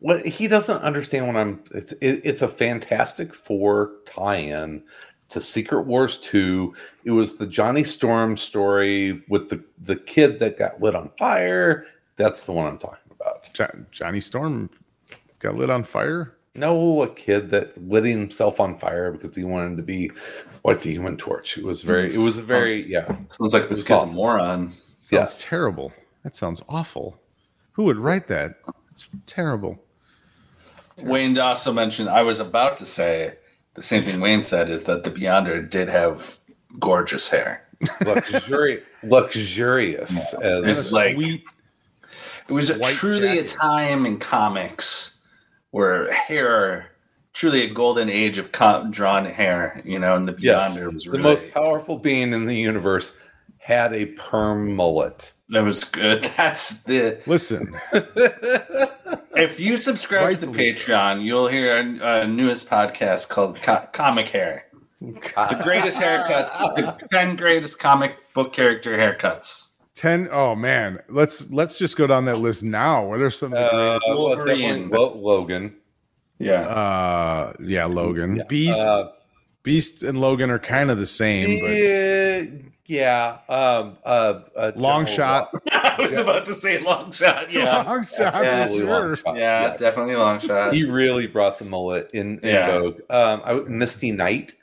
Well, he doesn't understand what I'm. It's it, it's a Fantastic Four tie-in to Secret Wars two. It was the Johnny Storm story with the the kid that got lit on fire. That's the one I'm talking about. Jo- Johnny Storm got lit on fire. No, a kid that lit himself on fire because he wanted to be like the Human Torch. It was very. It was a very yeah. Sounds like this It's kid's a moron. Sounds Yes. terrible. That sounds awful. Who would write that? It's terrible. Wayne also mentioned I was about to say the same thing Wayne said is that the Beyonder did have gorgeous hair. Luxuri- luxurious. It's As, like- Sweet. It was White truly a time in comics where hair, truly a golden age of com- drawn hair, you know, and the yes, Beyonder was the most powerful being in the universe had a perm mullet. that was good. That's the Listen, if you subscribe to the Rightfully Patreon, you'll hear a, a newest podcast called Co- Comic Hair. The greatest haircuts, the ten greatest comic book character haircuts. 10 oh man let's let's just go down that list now what are some of the Uh, greatest- well, Wolverine. Logan. Yeah. uh yeah logan Yeah. beast Uh, beast and logan are kind of the same but yeah, yeah. Um, uh, uh, Longshot I was about to say Longshot. Yeah. Longshot for absolutely Longshot, Yeah, yes. definitely Longshot. He really brought the mullet in, in Yeah. vogue. Um, I, Misty Knight.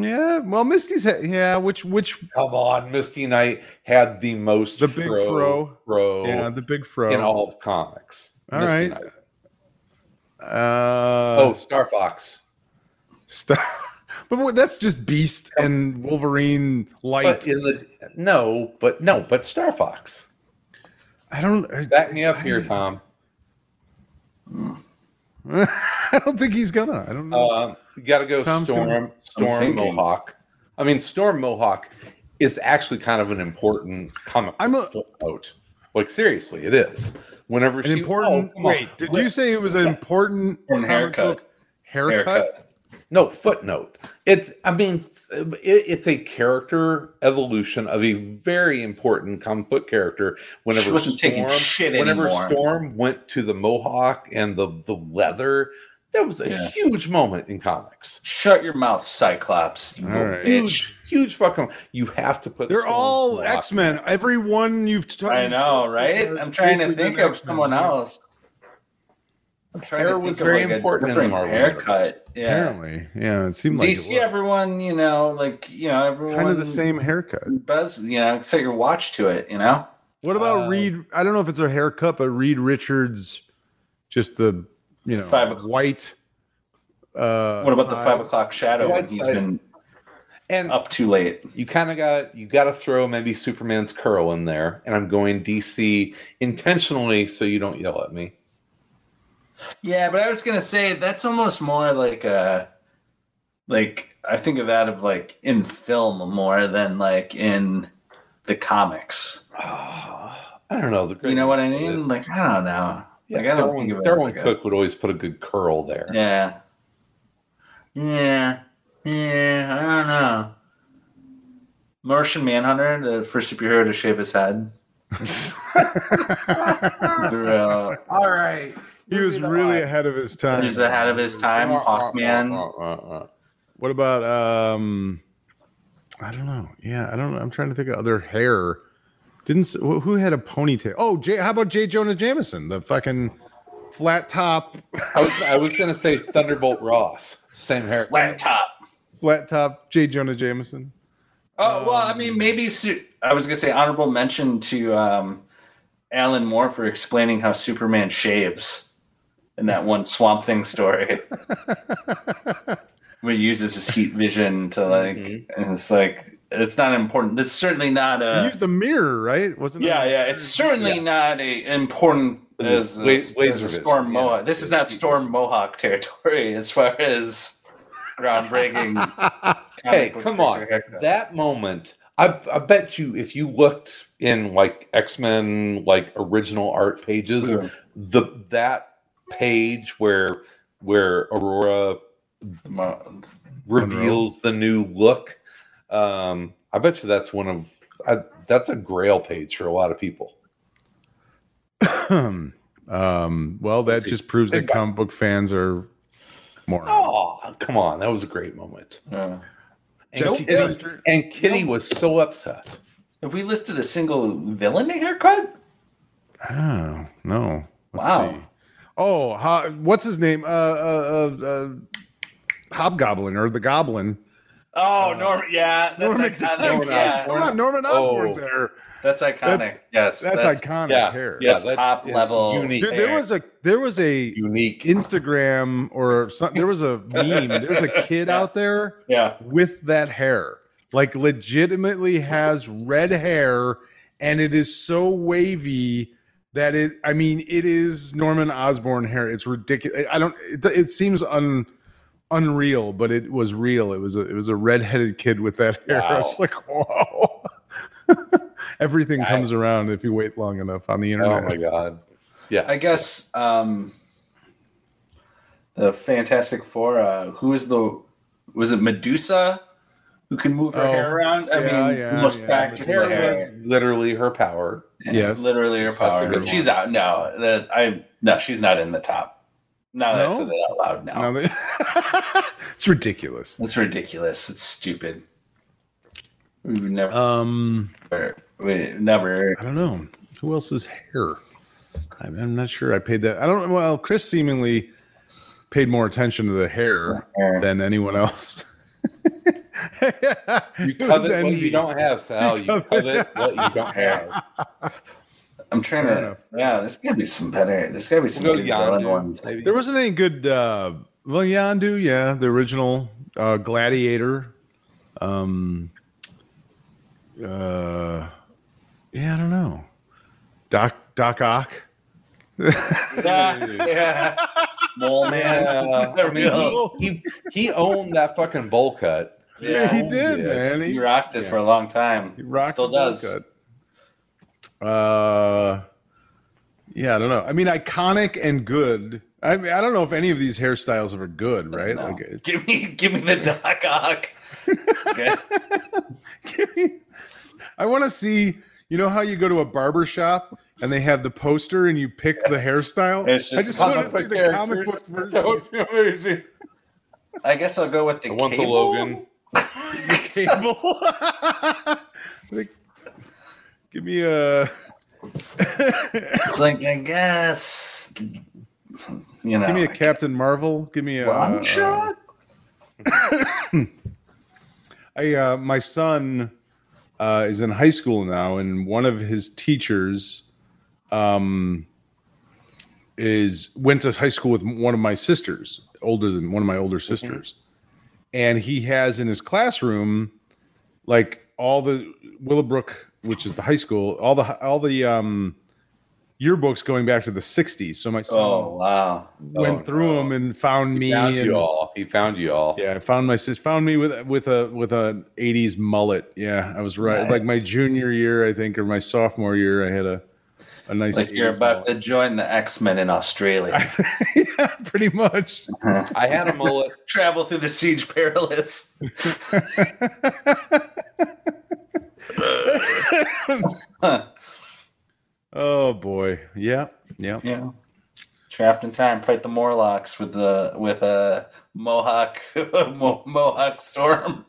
yeah well misty's ha- yeah which which Come on, Misty Knight had the most The big fro. fro yeah the big fro in all of comics. All Misty right. Knight. uh Oh, Starfox. Star- but that's just beast and wolverine light But in the no, but no, but Starfox. i don't Back me up here, Tom. i don't think he's gonna i don't know Um, you got to go Tom's Storm, gonna- Storm. Mohawk. I mean, Storm Mohawk is actually kind of an important comic I'm a- footnote. Like seriously, it is. Whenever an she important oh, come on. wait did you say it was an important Important haircut. haircut, Haircut. No footnote. It's. I mean, it, it's a character evolution of a very important comic book character. Whenever She wasn't taking shit whenever anymore. Storm went to the Mohawk and the the leather, that was a Yeah. huge moment in comics. Shut your mouth, Cyclops. You right. bitch. Huge, huge fucking. You have to put. they're Storm all x-men everyone you've t- I know, right? I'm trying to think of X-Men. someone else. I'm trying Hair to was very of like important a in the different Marvel haircut. Yeah. apparently yeah it seemed like DC, everyone, you know, like you know, everyone kind of the same haircut Buzz, you know, set your watch to it. You know. What about Uh, Reed? I don't know if it's a haircut, but Reed Richards, just the you know Five o'clock. white. Uh, What about the five o'clock shadow when Right he's side. been and up too late? you kind of got you got to throw maybe Superman's curl in there. And I'm going DC intentionally so you don't yell at me. Yeah, but I was gonna say that's almost more like a like I think of that of like in film more than like in the comics. I I don't know. The You know what I greatness of mean? Like I don't know. Yeah, Like, I don't Darwyn, think of it Darwyn like a- Cooke would always put a good curl there. Yeah. Yeah. Yeah. I don't know. Martian Manhunter, the first superhero to shave his head. It's a real- All right. He was really ahead of his time. He's ahead of his time. Hawkman. Uh, What about um? I don't know. Yeah, I don't know. I'm trying to think of other hair. Didn't who who had a ponytail? Oh, Jay, how about J. Jonah Jameson, the fucking flat top, I was I was gonna say Thunderbolt Ross. Same hair. Flat top. flat top J. Jonah Jameson? Oh well, I mean, maybe su- I was gonna say honorable mention to um, Alan Moore for explaining how Superman shaves in that one Swamp Thing story, where he uses his heat vision to like, mm-hmm. and it's like it's not important. It's certainly not He a used the mirror, right? Wasn't it? yeah, yeah. It's certainly not a important as, Wa- as, laser as a vision, Storm yeah. Mohawk. This is not Storm Mohawk territory as far as groundbreaking. Hey, come on. character haircut. That moment, I, I bet you, if you looked in like X Men, like original art pages, Yeah. the that page where where Ororo Mo- reveals the new look, um, I bet you that's one of I, that's a Grail page for a lot of people. um, well, that see. just proves that comic book fans are more. Oh, come on, that was a great moment. yeah. And, Jesse Kitty, Custer? and Kitty was so upset. Have we listed a single villain haircut? Oh no! Let's Wow. see. Oh, ho- what's his name? Uh, uh, uh, uh, Hobgoblin or the Goblin? Oh, Norman. Yeah, that's Norman iconic. Norman yeah, Come on, Norman Osborn's Oh. hair. that's iconic. That's- yes, That's, iconic Yeah, hair. Yes, that's top level. unique. Dude, there was a there was a unique. Instagram or something. there was a meme. There's a kid out there Yeah, with that hair, like legitimately has red hair, and it is so wavy that it. I mean, it is Norman Osborn hair. It's ridiculous. I don't. It, it seems un unreal, but it was real. It was a it was a redheaded kid with that hair. I was Wow. just like, whoa. Everything I- comes around if you wait long enough on the internet Oh my god. Yeah. I guess um, the Fantastic Four. Uh, who is the? Was it Medusa? Who can move her Oh, hair around? I yeah, mean, yeah, most yeah, practical Medusa. hair. was literally her power. Yes. literally her That's a power. good one. She's out. No, that I no, she's not in the top. No, that's No? said it out loud. No, Now they- it's ridiculous. it's ridiculous. It's stupid. We've never, Um, we never. I don't know who else's hair. I'm, I'm not sure. I paid that. I don't. Well, Chris seemingly paid more attention to the hair than anyone else. You covet what you don't have, Sal. You covet what you don't have. I'm trying Fair to. enough. Yeah, there's gotta be some better. There's gotta be some We'll go good villain Yondu, ones. maybe. There wasn't any good. Uh, well, Yondu, yeah, the original uh, Gladiator. Um, uh, yeah, I don't know. Doc Doc Ock. Yeah, yeah. Mole man. Yeah, I mean, he, he he owned that fucking bowl cut. Yeah, he did, yeah. man. He He, rocked it for a long time. he rocked Still does. cut. Uh, yeah, I don't know. I mean, iconic and good. I mean, I don't know if any of these hairstyles are good, right? No. Like, Give me, give me the Doc Ock. Okay. Give me- I want to see. You know how you go to a barber shop and they have the poster and you pick the hairstyle. It's I just just want to see book the comic book That would version. be amazing. I guess I'll go with the I want the cable. Logan. Cable. Like, Give me a. It's like I guess you know. Give me a Captain Marvel. Give me a. long uh, shot. I uh, my son uh, is in high school now, and one of his teachers um, is went to high school with one of my sisters, older than one of my older sisters, and he has in his classroom like all the Willowbrook, which is the high school, all the all the um, yearbooks going back to the '60s. So my son Oh wow! went Oh, through no. them and found me Found and you all. He found you all. yeah, I found my sis found me with with a with a '80s mullet. Yeah, I was right. Nice. Like my junior year, I think, or my sophomore year, I had a a nice. Like you're 80s about to join the X Men in Australia. yeah, pretty much. I had a mullet. Travel through the Siege Perilous. oh boy. Yeah. Yeah. Yeah. Trapped in time, fight the Morlocks with the with a Mohawk Mo- Mohawk storm.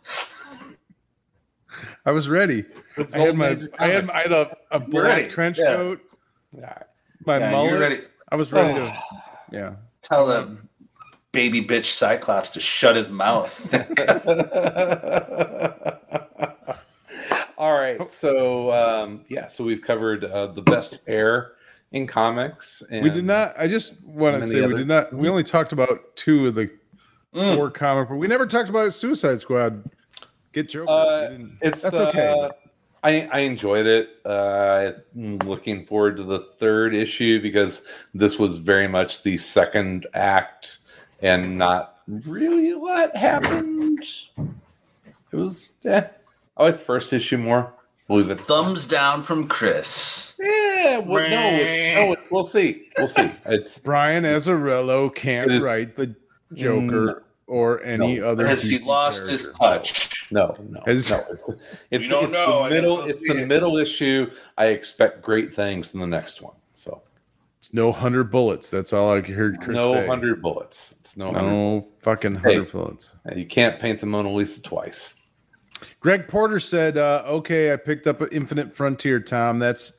I was ready. I had my I had, I had a, a black trench Yeah. coat, Yeah. my Yeah, mullet. ready. I was ready to yeah. Tell the baby bitch Cyclops to shut his mouth. All right. So um, yeah, so we've covered uh, the best pair in comics. And We did not I just want to say we other- did not we only talked about two of the Mm. four comic but we never talked about Suicide Squad. Get Joker. Uh, It's that's okay. uh, I I enjoyed it. Uh, I'm looking forward to the third issue because this was very much the second act and not really a lot happened. It was yeah. I like the first issue more. Believe it. Thumbs down from Chris. Yeah, well, no, it's, no, it's we'll see. We'll see. It's Brian Azzarello can't It is- write the Joker or any other. Has he DC lost his touch? No, no, Has- no. It's, it's, don't it's know. The middle. It's the it. middle issue. I expect great things in the next one. So It's no hundred bullets. That's all I heard Chris no hundred bullets. It's no, hundred. No fucking Hey. hundred bullets. You can't paint the Mona Lisa twice. Greg Porter said, uh, "Okay, I picked up Infinite Frontier, Tom. That's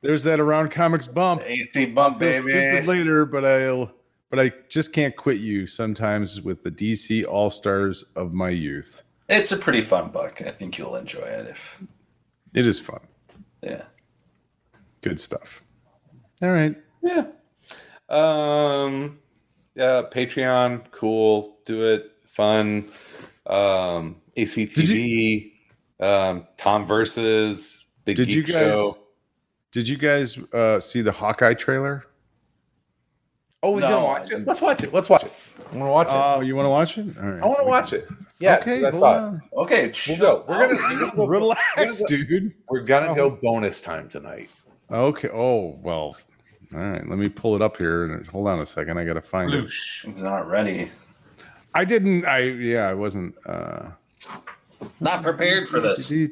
there's that around comics bump. AC bump, baby. later, but I'll but I just can't quit you sometimes with the DC All Stars of my youth. It's a pretty fun book. I think you'll enjoy it. If It is fun, yeah, good stuff. All right, Yeah. Um. Yeah. Patreon. Cool. Do it. Fun. Um. ACTV. Um. Tom versus Big did Geek you guys Show. did you guys uh, see the Hawkeye trailer? Oh, we No, gonna watch it. Let's watch it. Let's watch it. I want to watch it. Oh, you want to watch it? All right, I want to watch it. Yeah. okay, I hold saw it. okay, We'll go. We're gonna, we're gonna go. relax, dude. We're gonna go bonus time tonight. Okay. Oh well. All right. Let me pull it up here. and Hold on a second. I gotta find it. It's not ready. I didn't. I yeah. I wasn't. uh Not prepared for this. I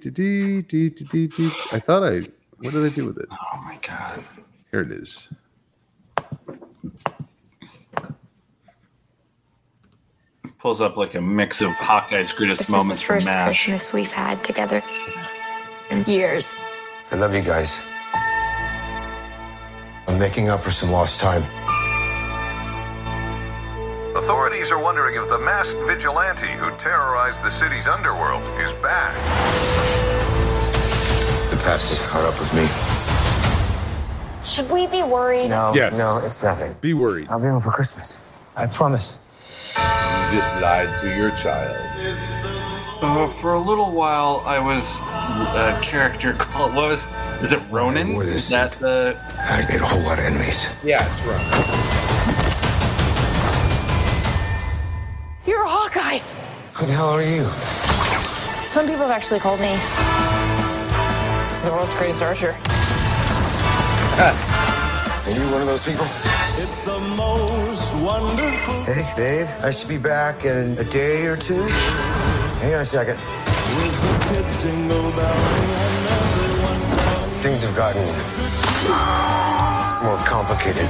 thought I. What did I do with it? Oh my god. Here it is. Pulls up like a mix of Hawkeye's greatest This moments is the from first MASH. Christmas we've had together in years. I love you guys. I'm making up for some lost time. Authorities are wondering if the masked vigilante who terrorized the city's underworld is back. The past has caught up with me. Should we be worried? No, Yes. no, it's nothing. Be worried. I'll be home for Christmas. I promise. You just lied to your child. Uh, for a little while, I was a character called what was is it Ronin? wore this. Is that the I made a whole lot of enemies. Yeah, it's right. You're a Hawkeye. Who the hell are you? Some people have actually called me the world's greatest archer. Are you one of those people? It's the most wonderful Hey, babe, I should be back in a day or two. Hang on a second. with the kids jingle belling and everyone telling Things have gotten more complicated.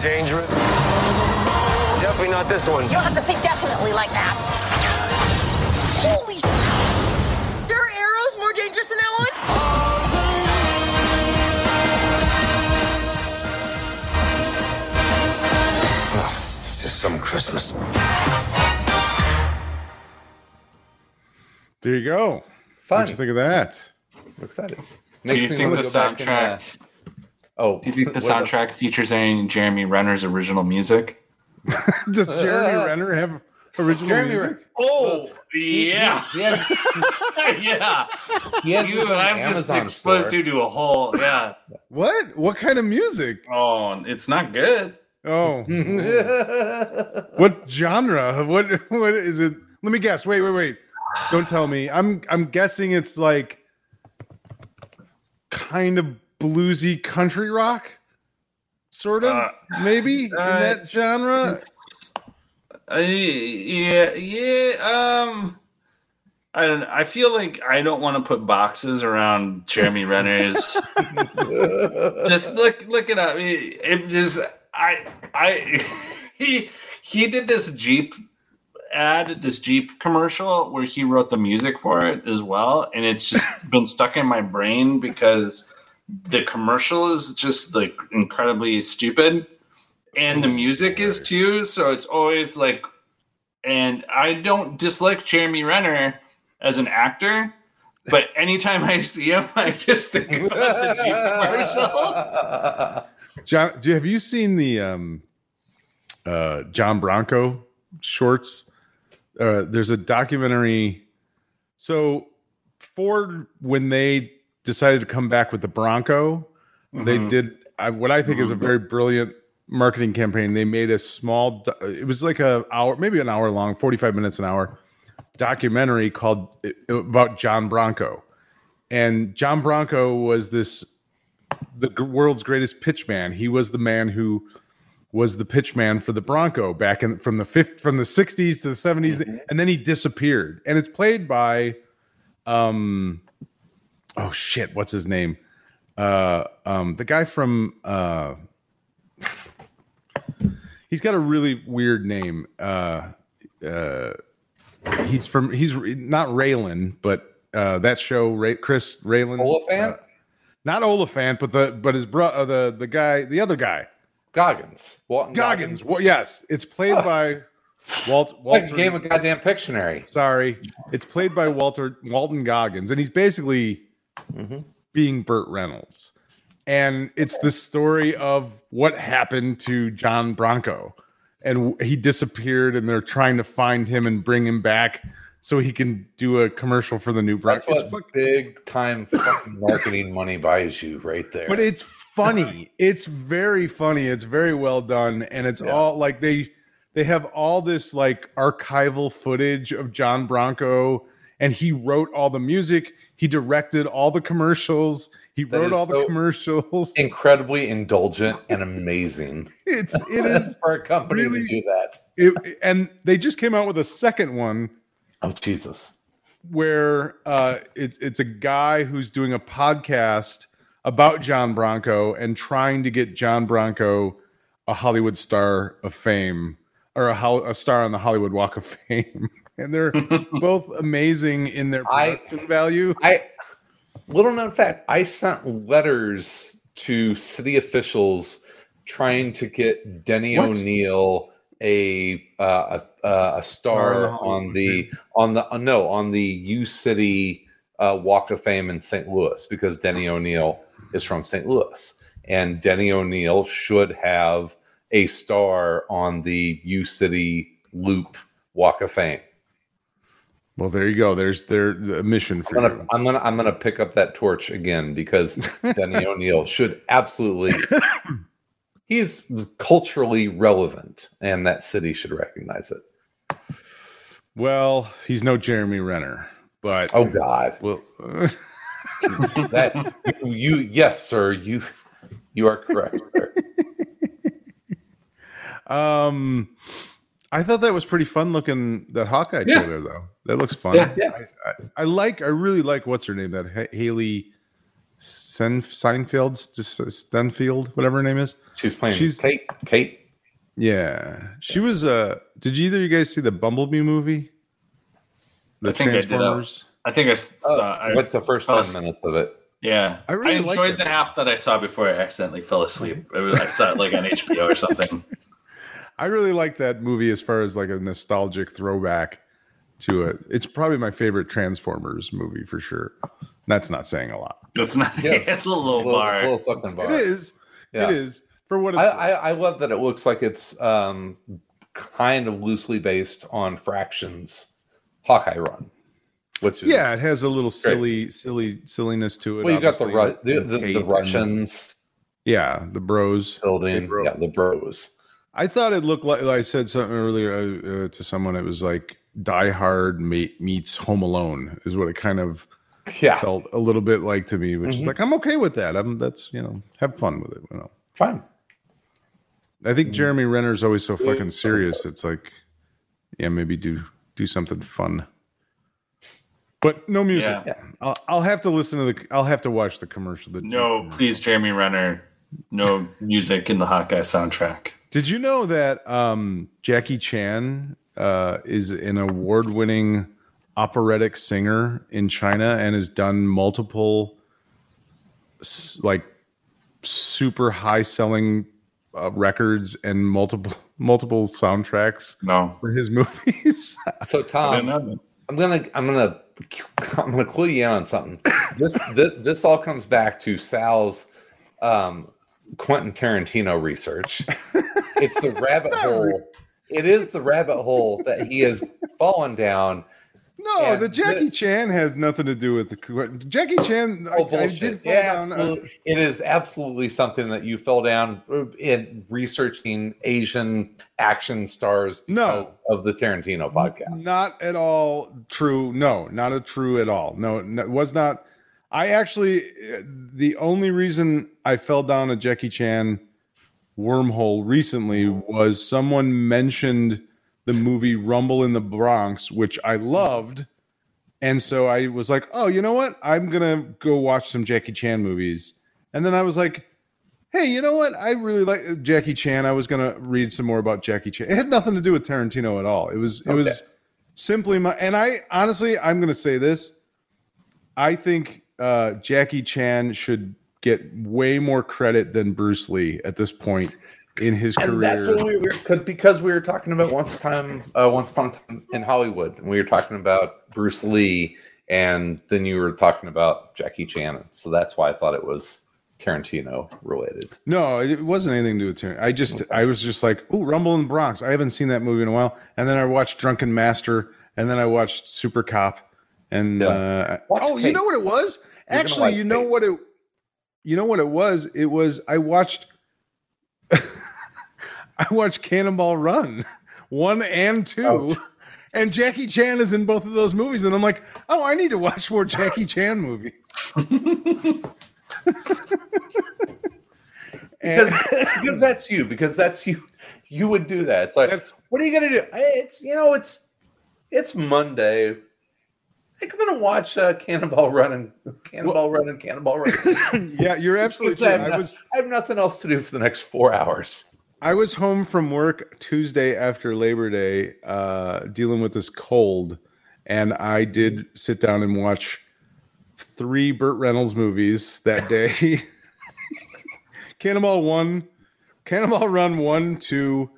Dangerous. Definitely not this one. You don't have to say definitely like that. Holy sh! There are arrows more dangerous than that one? It's just some Christmas. There you go. Fun. What'd you think of that? I'm excited. Do you me think wanna the go back uh, soundtrack oh, do you think the what about- soundtrack features any Jeremy Renner's original music? Does Jeremy uh, Renner have original Jeremy music? Renner. Oh, yeah. He had, yeah. he You, I'm just exposed store. you to a whole, yeah. What? What kind of music? Oh, it's not good. Oh, what genre? What what is it? Let me guess. Wait, wait, wait. Don't tell me. I'm I'm guessing it's like kind of bluesy country rock, sort of. Uh, maybe in uh, that genre. Uh, yeah, yeah. Um, I don't. I feel like I don't want to put boxes around Jeremy Renner's. just look, look it up. It, it just, I, I, he, he did this Jeep ad, this Jeep commercial where he wrote the music for it as well, and it's just been stuck in my brain because the commercial is just like incredibly stupid and the music is too so it's always like and i don't dislike jeremy renner as an actor but anytime i see him i just think about the Jeep commercial John, do have you seen the um, uh, John Bronco shorts? Uh, there's a documentary. So Ford, when they decided to come back with the Bronco, they Mhm. did I, what I think is a very brilliant marketing campaign. They made a small. It was like a hour, maybe an hour long, 45 minutes an hour documentary called about John Bronco. And John Bronco was this the world's greatest pitchman. He was the man who was the pitchman for the Bronco back in from the fifth from the 60s to the 70s and then he disappeared. And it's played by um oh shit, what's his name? Uh um the guy from uh he's got a really weird name. Uh uh he's from he's not Raylan, but uh that show Ray, Chris Raylan Olyphant? uh, not Olyphant, but the but his bro uh, the the guy the other guy Goggins. Walton Goggins. Well, yes, it's played by Walt. Like Walter, a game of goddamn Pictionary. Sorry, it's played by Walter Walton Goggins, and he's basically being Burt Reynolds. And it's the story of what happened to John Bronco, and he disappeared, and they're trying to find him and bring him back so he can do a commercial for the new That's Bronco. what big time fucking marketing money buys you right there. but it's funny it's very funny it's very well done and it's all like they they have all this like archival footage of john bronco and he wrote all the music he directed all the commercials he That wrote all the commercials incredibly indulgent and amazing. it's it is for a company really- to do that. it, and they just came out with a second one Oh Jesus! where uh, it's it's a guy who's doing a podcast about John Bronco and trying to get John Bronco a Hollywood star of fame or a, a star on the Hollywood Walk of Fame, and they're both amazing in their I- value. I little known fact: I sent letters to city officials trying to get Denny What? O'Neil a uh, a, uh, a Star star on the on the on the uh, no on the U City uh, Walk of Fame in St. Louis because Denny O'Neil is from St. Louis, and Denny O'Neil should have a star on the U City Loop Walk of Fame. Well, there you go. There's their the mission for I'm gonna, you. I'm gonna, I'm gonna pick up that torch again because Danny O'Neil should absolutely. He's culturally relevant, and that city should recognize it. Well, he's no Jeremy Renner, but Oh God, well, that you, you, yes, sir, you, you are correct. Sir. um, I thought that was pretty fun looking. That Hawkeye Yeah. trailer, though, that looks fun. Yeah. Yeah. I, I, I like. I really like what's her name. That Ha- Hailee Sen- Seinfeld, Stenfield, whatever her name is. She's playing. She's- Kate. Kate. Yeah, she was. Uh, did you either of you guys see the Bumblebee movie? The I think I did. uh, I think I saw. I, with the first Oh, ten minutes of it. yeah, I I, really liked enjoyed the half that I saw before I accidentally fell asleep. Was, I saw it like on HBO or something. I really like that movie as far as like a nostalgic throwback to it. It's probably my favorite Transformers movie for sure. That's not saying a lot. It's not. Yes. It's a low Little, bar. little fucking bar. It is. Yeah. It is for what it's. I, I, I love that it looks like it's um kind of loosely based on Fraction's Hawkeye run, which is Yeah, it has a little silly, silly silliness to it. Well, you got the Ru- the, with the, Kate the and- Russians yeah, the bros. building, bro. yeah, the Bros. I thought it looked like I said something earlier uh, uh, to someone. It was like Die Hard meets Home Alone is what it kind of Yeah, felt a little bit like to me. Which is Mhm. like I'm okay with that. I'm that's you know have fun with it. You know, fine. I think Jeremy Renner's always so fucking Yeah, serious. It's like yeah, maybe do do something fun. But no music. Yeah. I'll, I'll have to listen to the. I'll have to watch the commercial. The, No, please, Jeremy Renner. No music in the Hawkeye soundtrack. Did you know that um, Jackie Chan uh, is an award-winning operatic singer in China and has done multiple like super high-selling uh, records and multiple multiple soundtracks No, for his movies? So Tom. I'm gonna I'm gonna I'm gonna clue you in on something. This this, this all comes back to Sal's um, Quentin Tarantino research. It's the rabbit hole. It is the rabbit hole that he has fallen down. no, And the Jackie the- Chan has nothing to do with the Jackie Chan. Oh, I bullshit. did fall yeah, down. uh, absolutely. it is absolutely something that you fell down in researching Asian action stars No. of the Tarantino podcast. Not at all true. No, not a true at all. No, no, it was not. I actually, uh, the only reason I fell down a Jackie Chan wormhole recently was someone mentioned the movie Rumble in the Bronx, which I loved. And so I was like, oh, you know what? I'm going to go watch some Jackie Chan movies. And then I was like, hey, you know what? I really like Jackie Chan. I was going to read some more about Jackie Chan. It had nothing to do with Tarantino at all. It was, it was simply my, and I honestly, I'm going to say this. I think uh, Jackie Chan should get way more credit than Bruce Lee at this point in his And career. that's what we were 'cause- because we were talking about once time, uh, once upon a time in Hollywood, and we were talking about Bruce Lee, and then you were talking about Jackie Chan. So that's why I thought it was Tarantino related. No, it wasn't anything to do with Tarantino. I just, I was just like, oh, Rumble in the Bronx. I haven't seen that movie in a while. And then I watched Drunken Master, and then I watched Super Cop, and Yeah. uh, oh, you know what it was? Actually, like you know what it, you know what it was? It was I watched, I watched Cannonball Run, one and two. Oh. And Jackie Chan is in both of those movies, and I'm like, oh, I need to watch more Jackie Chan movie. Because, because that's you. Because that's you. You would do that. It's like, That's- what are you gonna do? Hey, it's you know, it's it's Monday. I think I'm gonna watch uh, Cannonball Run and Cannonball Run and Cannonball Run. yeah, you're absolutely I I was I have nothing else to do for the next four hours. I was home from work Tuesday after Labor Day, uh, dealing with this cold, and I did sit down and watch three Burt Reynolds movies that day. Cannonball One, Cannonball Run One, Two,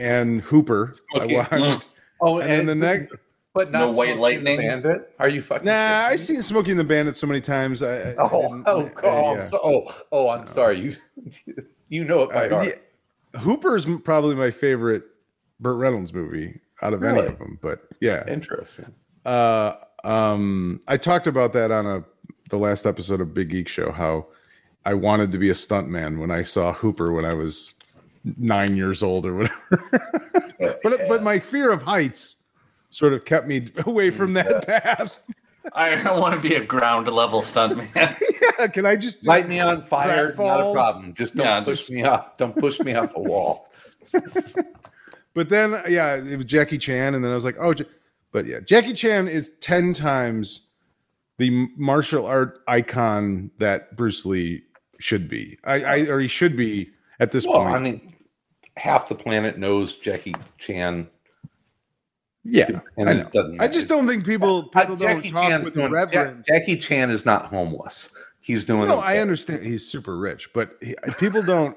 and Hooper. Okay. I watched. Oh, And then the next, but No not White Lightning? the Bandit. Are you fucking? nah, kidding? I've seen Smokey and the Bandit so many times. I, I- I Oh, didn't- oh, uh, oh, I'm yeah. so, oh, oh, I'm sorry. You, you know it by Uh, heart. yeah, Hooper's m- probably my favorite Burt Reynolds movie out of any of them. But yeah, Interesting. Uh, um, I talked about that on a the last episode of Big Geek Show. How I wanted to be a stuntman when I saw Hooper when I was nine years old or whatever. but but my fear of heights sort of kept me away mm, from that path. I don't want to be a ground level stuntman. yeah, can I just Light me on fire, not a problem. Just don't Yeah, push just- me off. Don't push me off a wall. But then, yeah, it was Jackie Chan, and then I was like, oh, Ja- but yeah, Jackie Chan is ten times the martial art icon that Bruce Lee should be. I, I or he should be at this Well, point. I mean, half the planet knows Jackie Chan. Yeah, and I it know. doesn't I just don't think people Uh, people don't Jackie talk Chan's with doing. reverence. Ja- Jackie Chan is not homeless. He's doing. no. I understand he's super rich, but he, people don't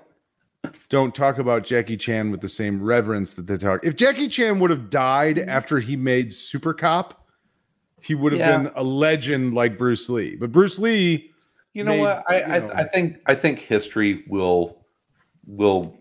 don't talk about Jackie Chan with the same reverence that they talk. If Jackie Chan would have died after he made Super Cop, he would have Yeah. been a legend like Bruce Lee. But Bruce Lee, You know made, what? I you I, know- I think I think history will will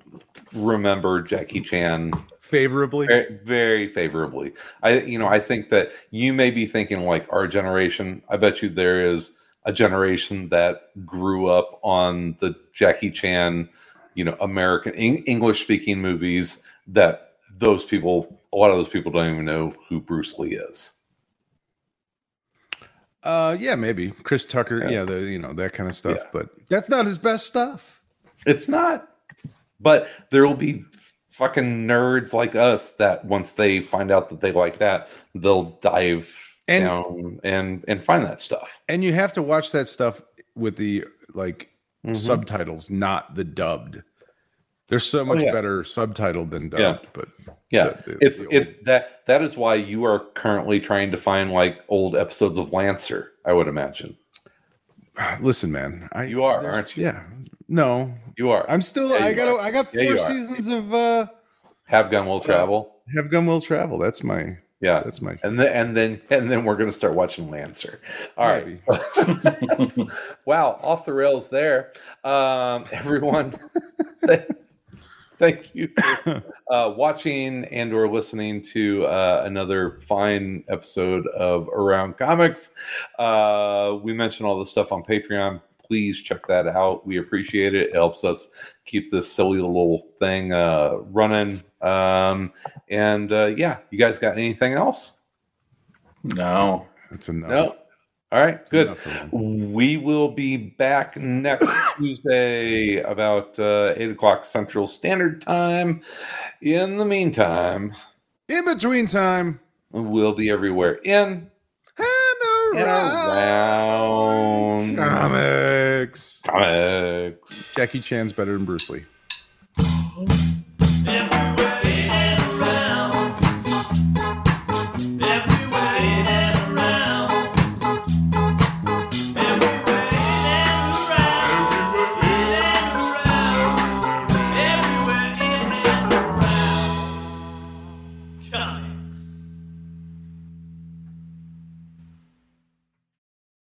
remember Jackie Chan Favorably. very, very favorably. I you know I think that you may be thinking like our generation. I bet you there is a generation that grew up on the Jackie Chan, you know, American English speaking movies that those people a lot of those people don't even know who Bruce Lee is. Uh, yeah, maybe Chris Tucker. Yeah. Yeah, the you know that kind of stuff. Yeah. But that's not his best stuff. It's not. But there will be fucking nerds like us that once they find out that they like that, they'll dive And- down and and find that stuff. And you have to watch that stuff with the like Mhm. subtitles, not the dubbed. They're so much Oh, yeah. better subtitled than dubbed. Yeah. But Yeah, the- the- it's the old- it's that that is why you are currently trying to find like old episodes of Lancer. I would imagine listen, man. I, you are, aren't you? Yeah. No, You are. I'm still. Yeah, I got. are. I got Yeah, four are. seasons of uh Have gun will travel. Have Gun Will Travel. That's my. Yeah, That's my. and then and then and then we're gonna start watching Lancer. All right. wow, off the rails there. Um, everyone, thank, thank you for uh, watching and or listening to uh, another fine episode of Around Comics. Uh, we mentioned all this stuff on Patreon. Please check that out. We appreciate it. It helps us keep this silly little thing uh, running. Um, and uh, yeah, you guys got anything else? No. That's enough. No. All right, good. enough for me. We will be back next Tuesday about uh, 8 o'clock Central Standard Time. In the meantime, In between time. we'll be everywhere in And and around. around Comics. comics. Jackie Chan's better than Bruce Lee.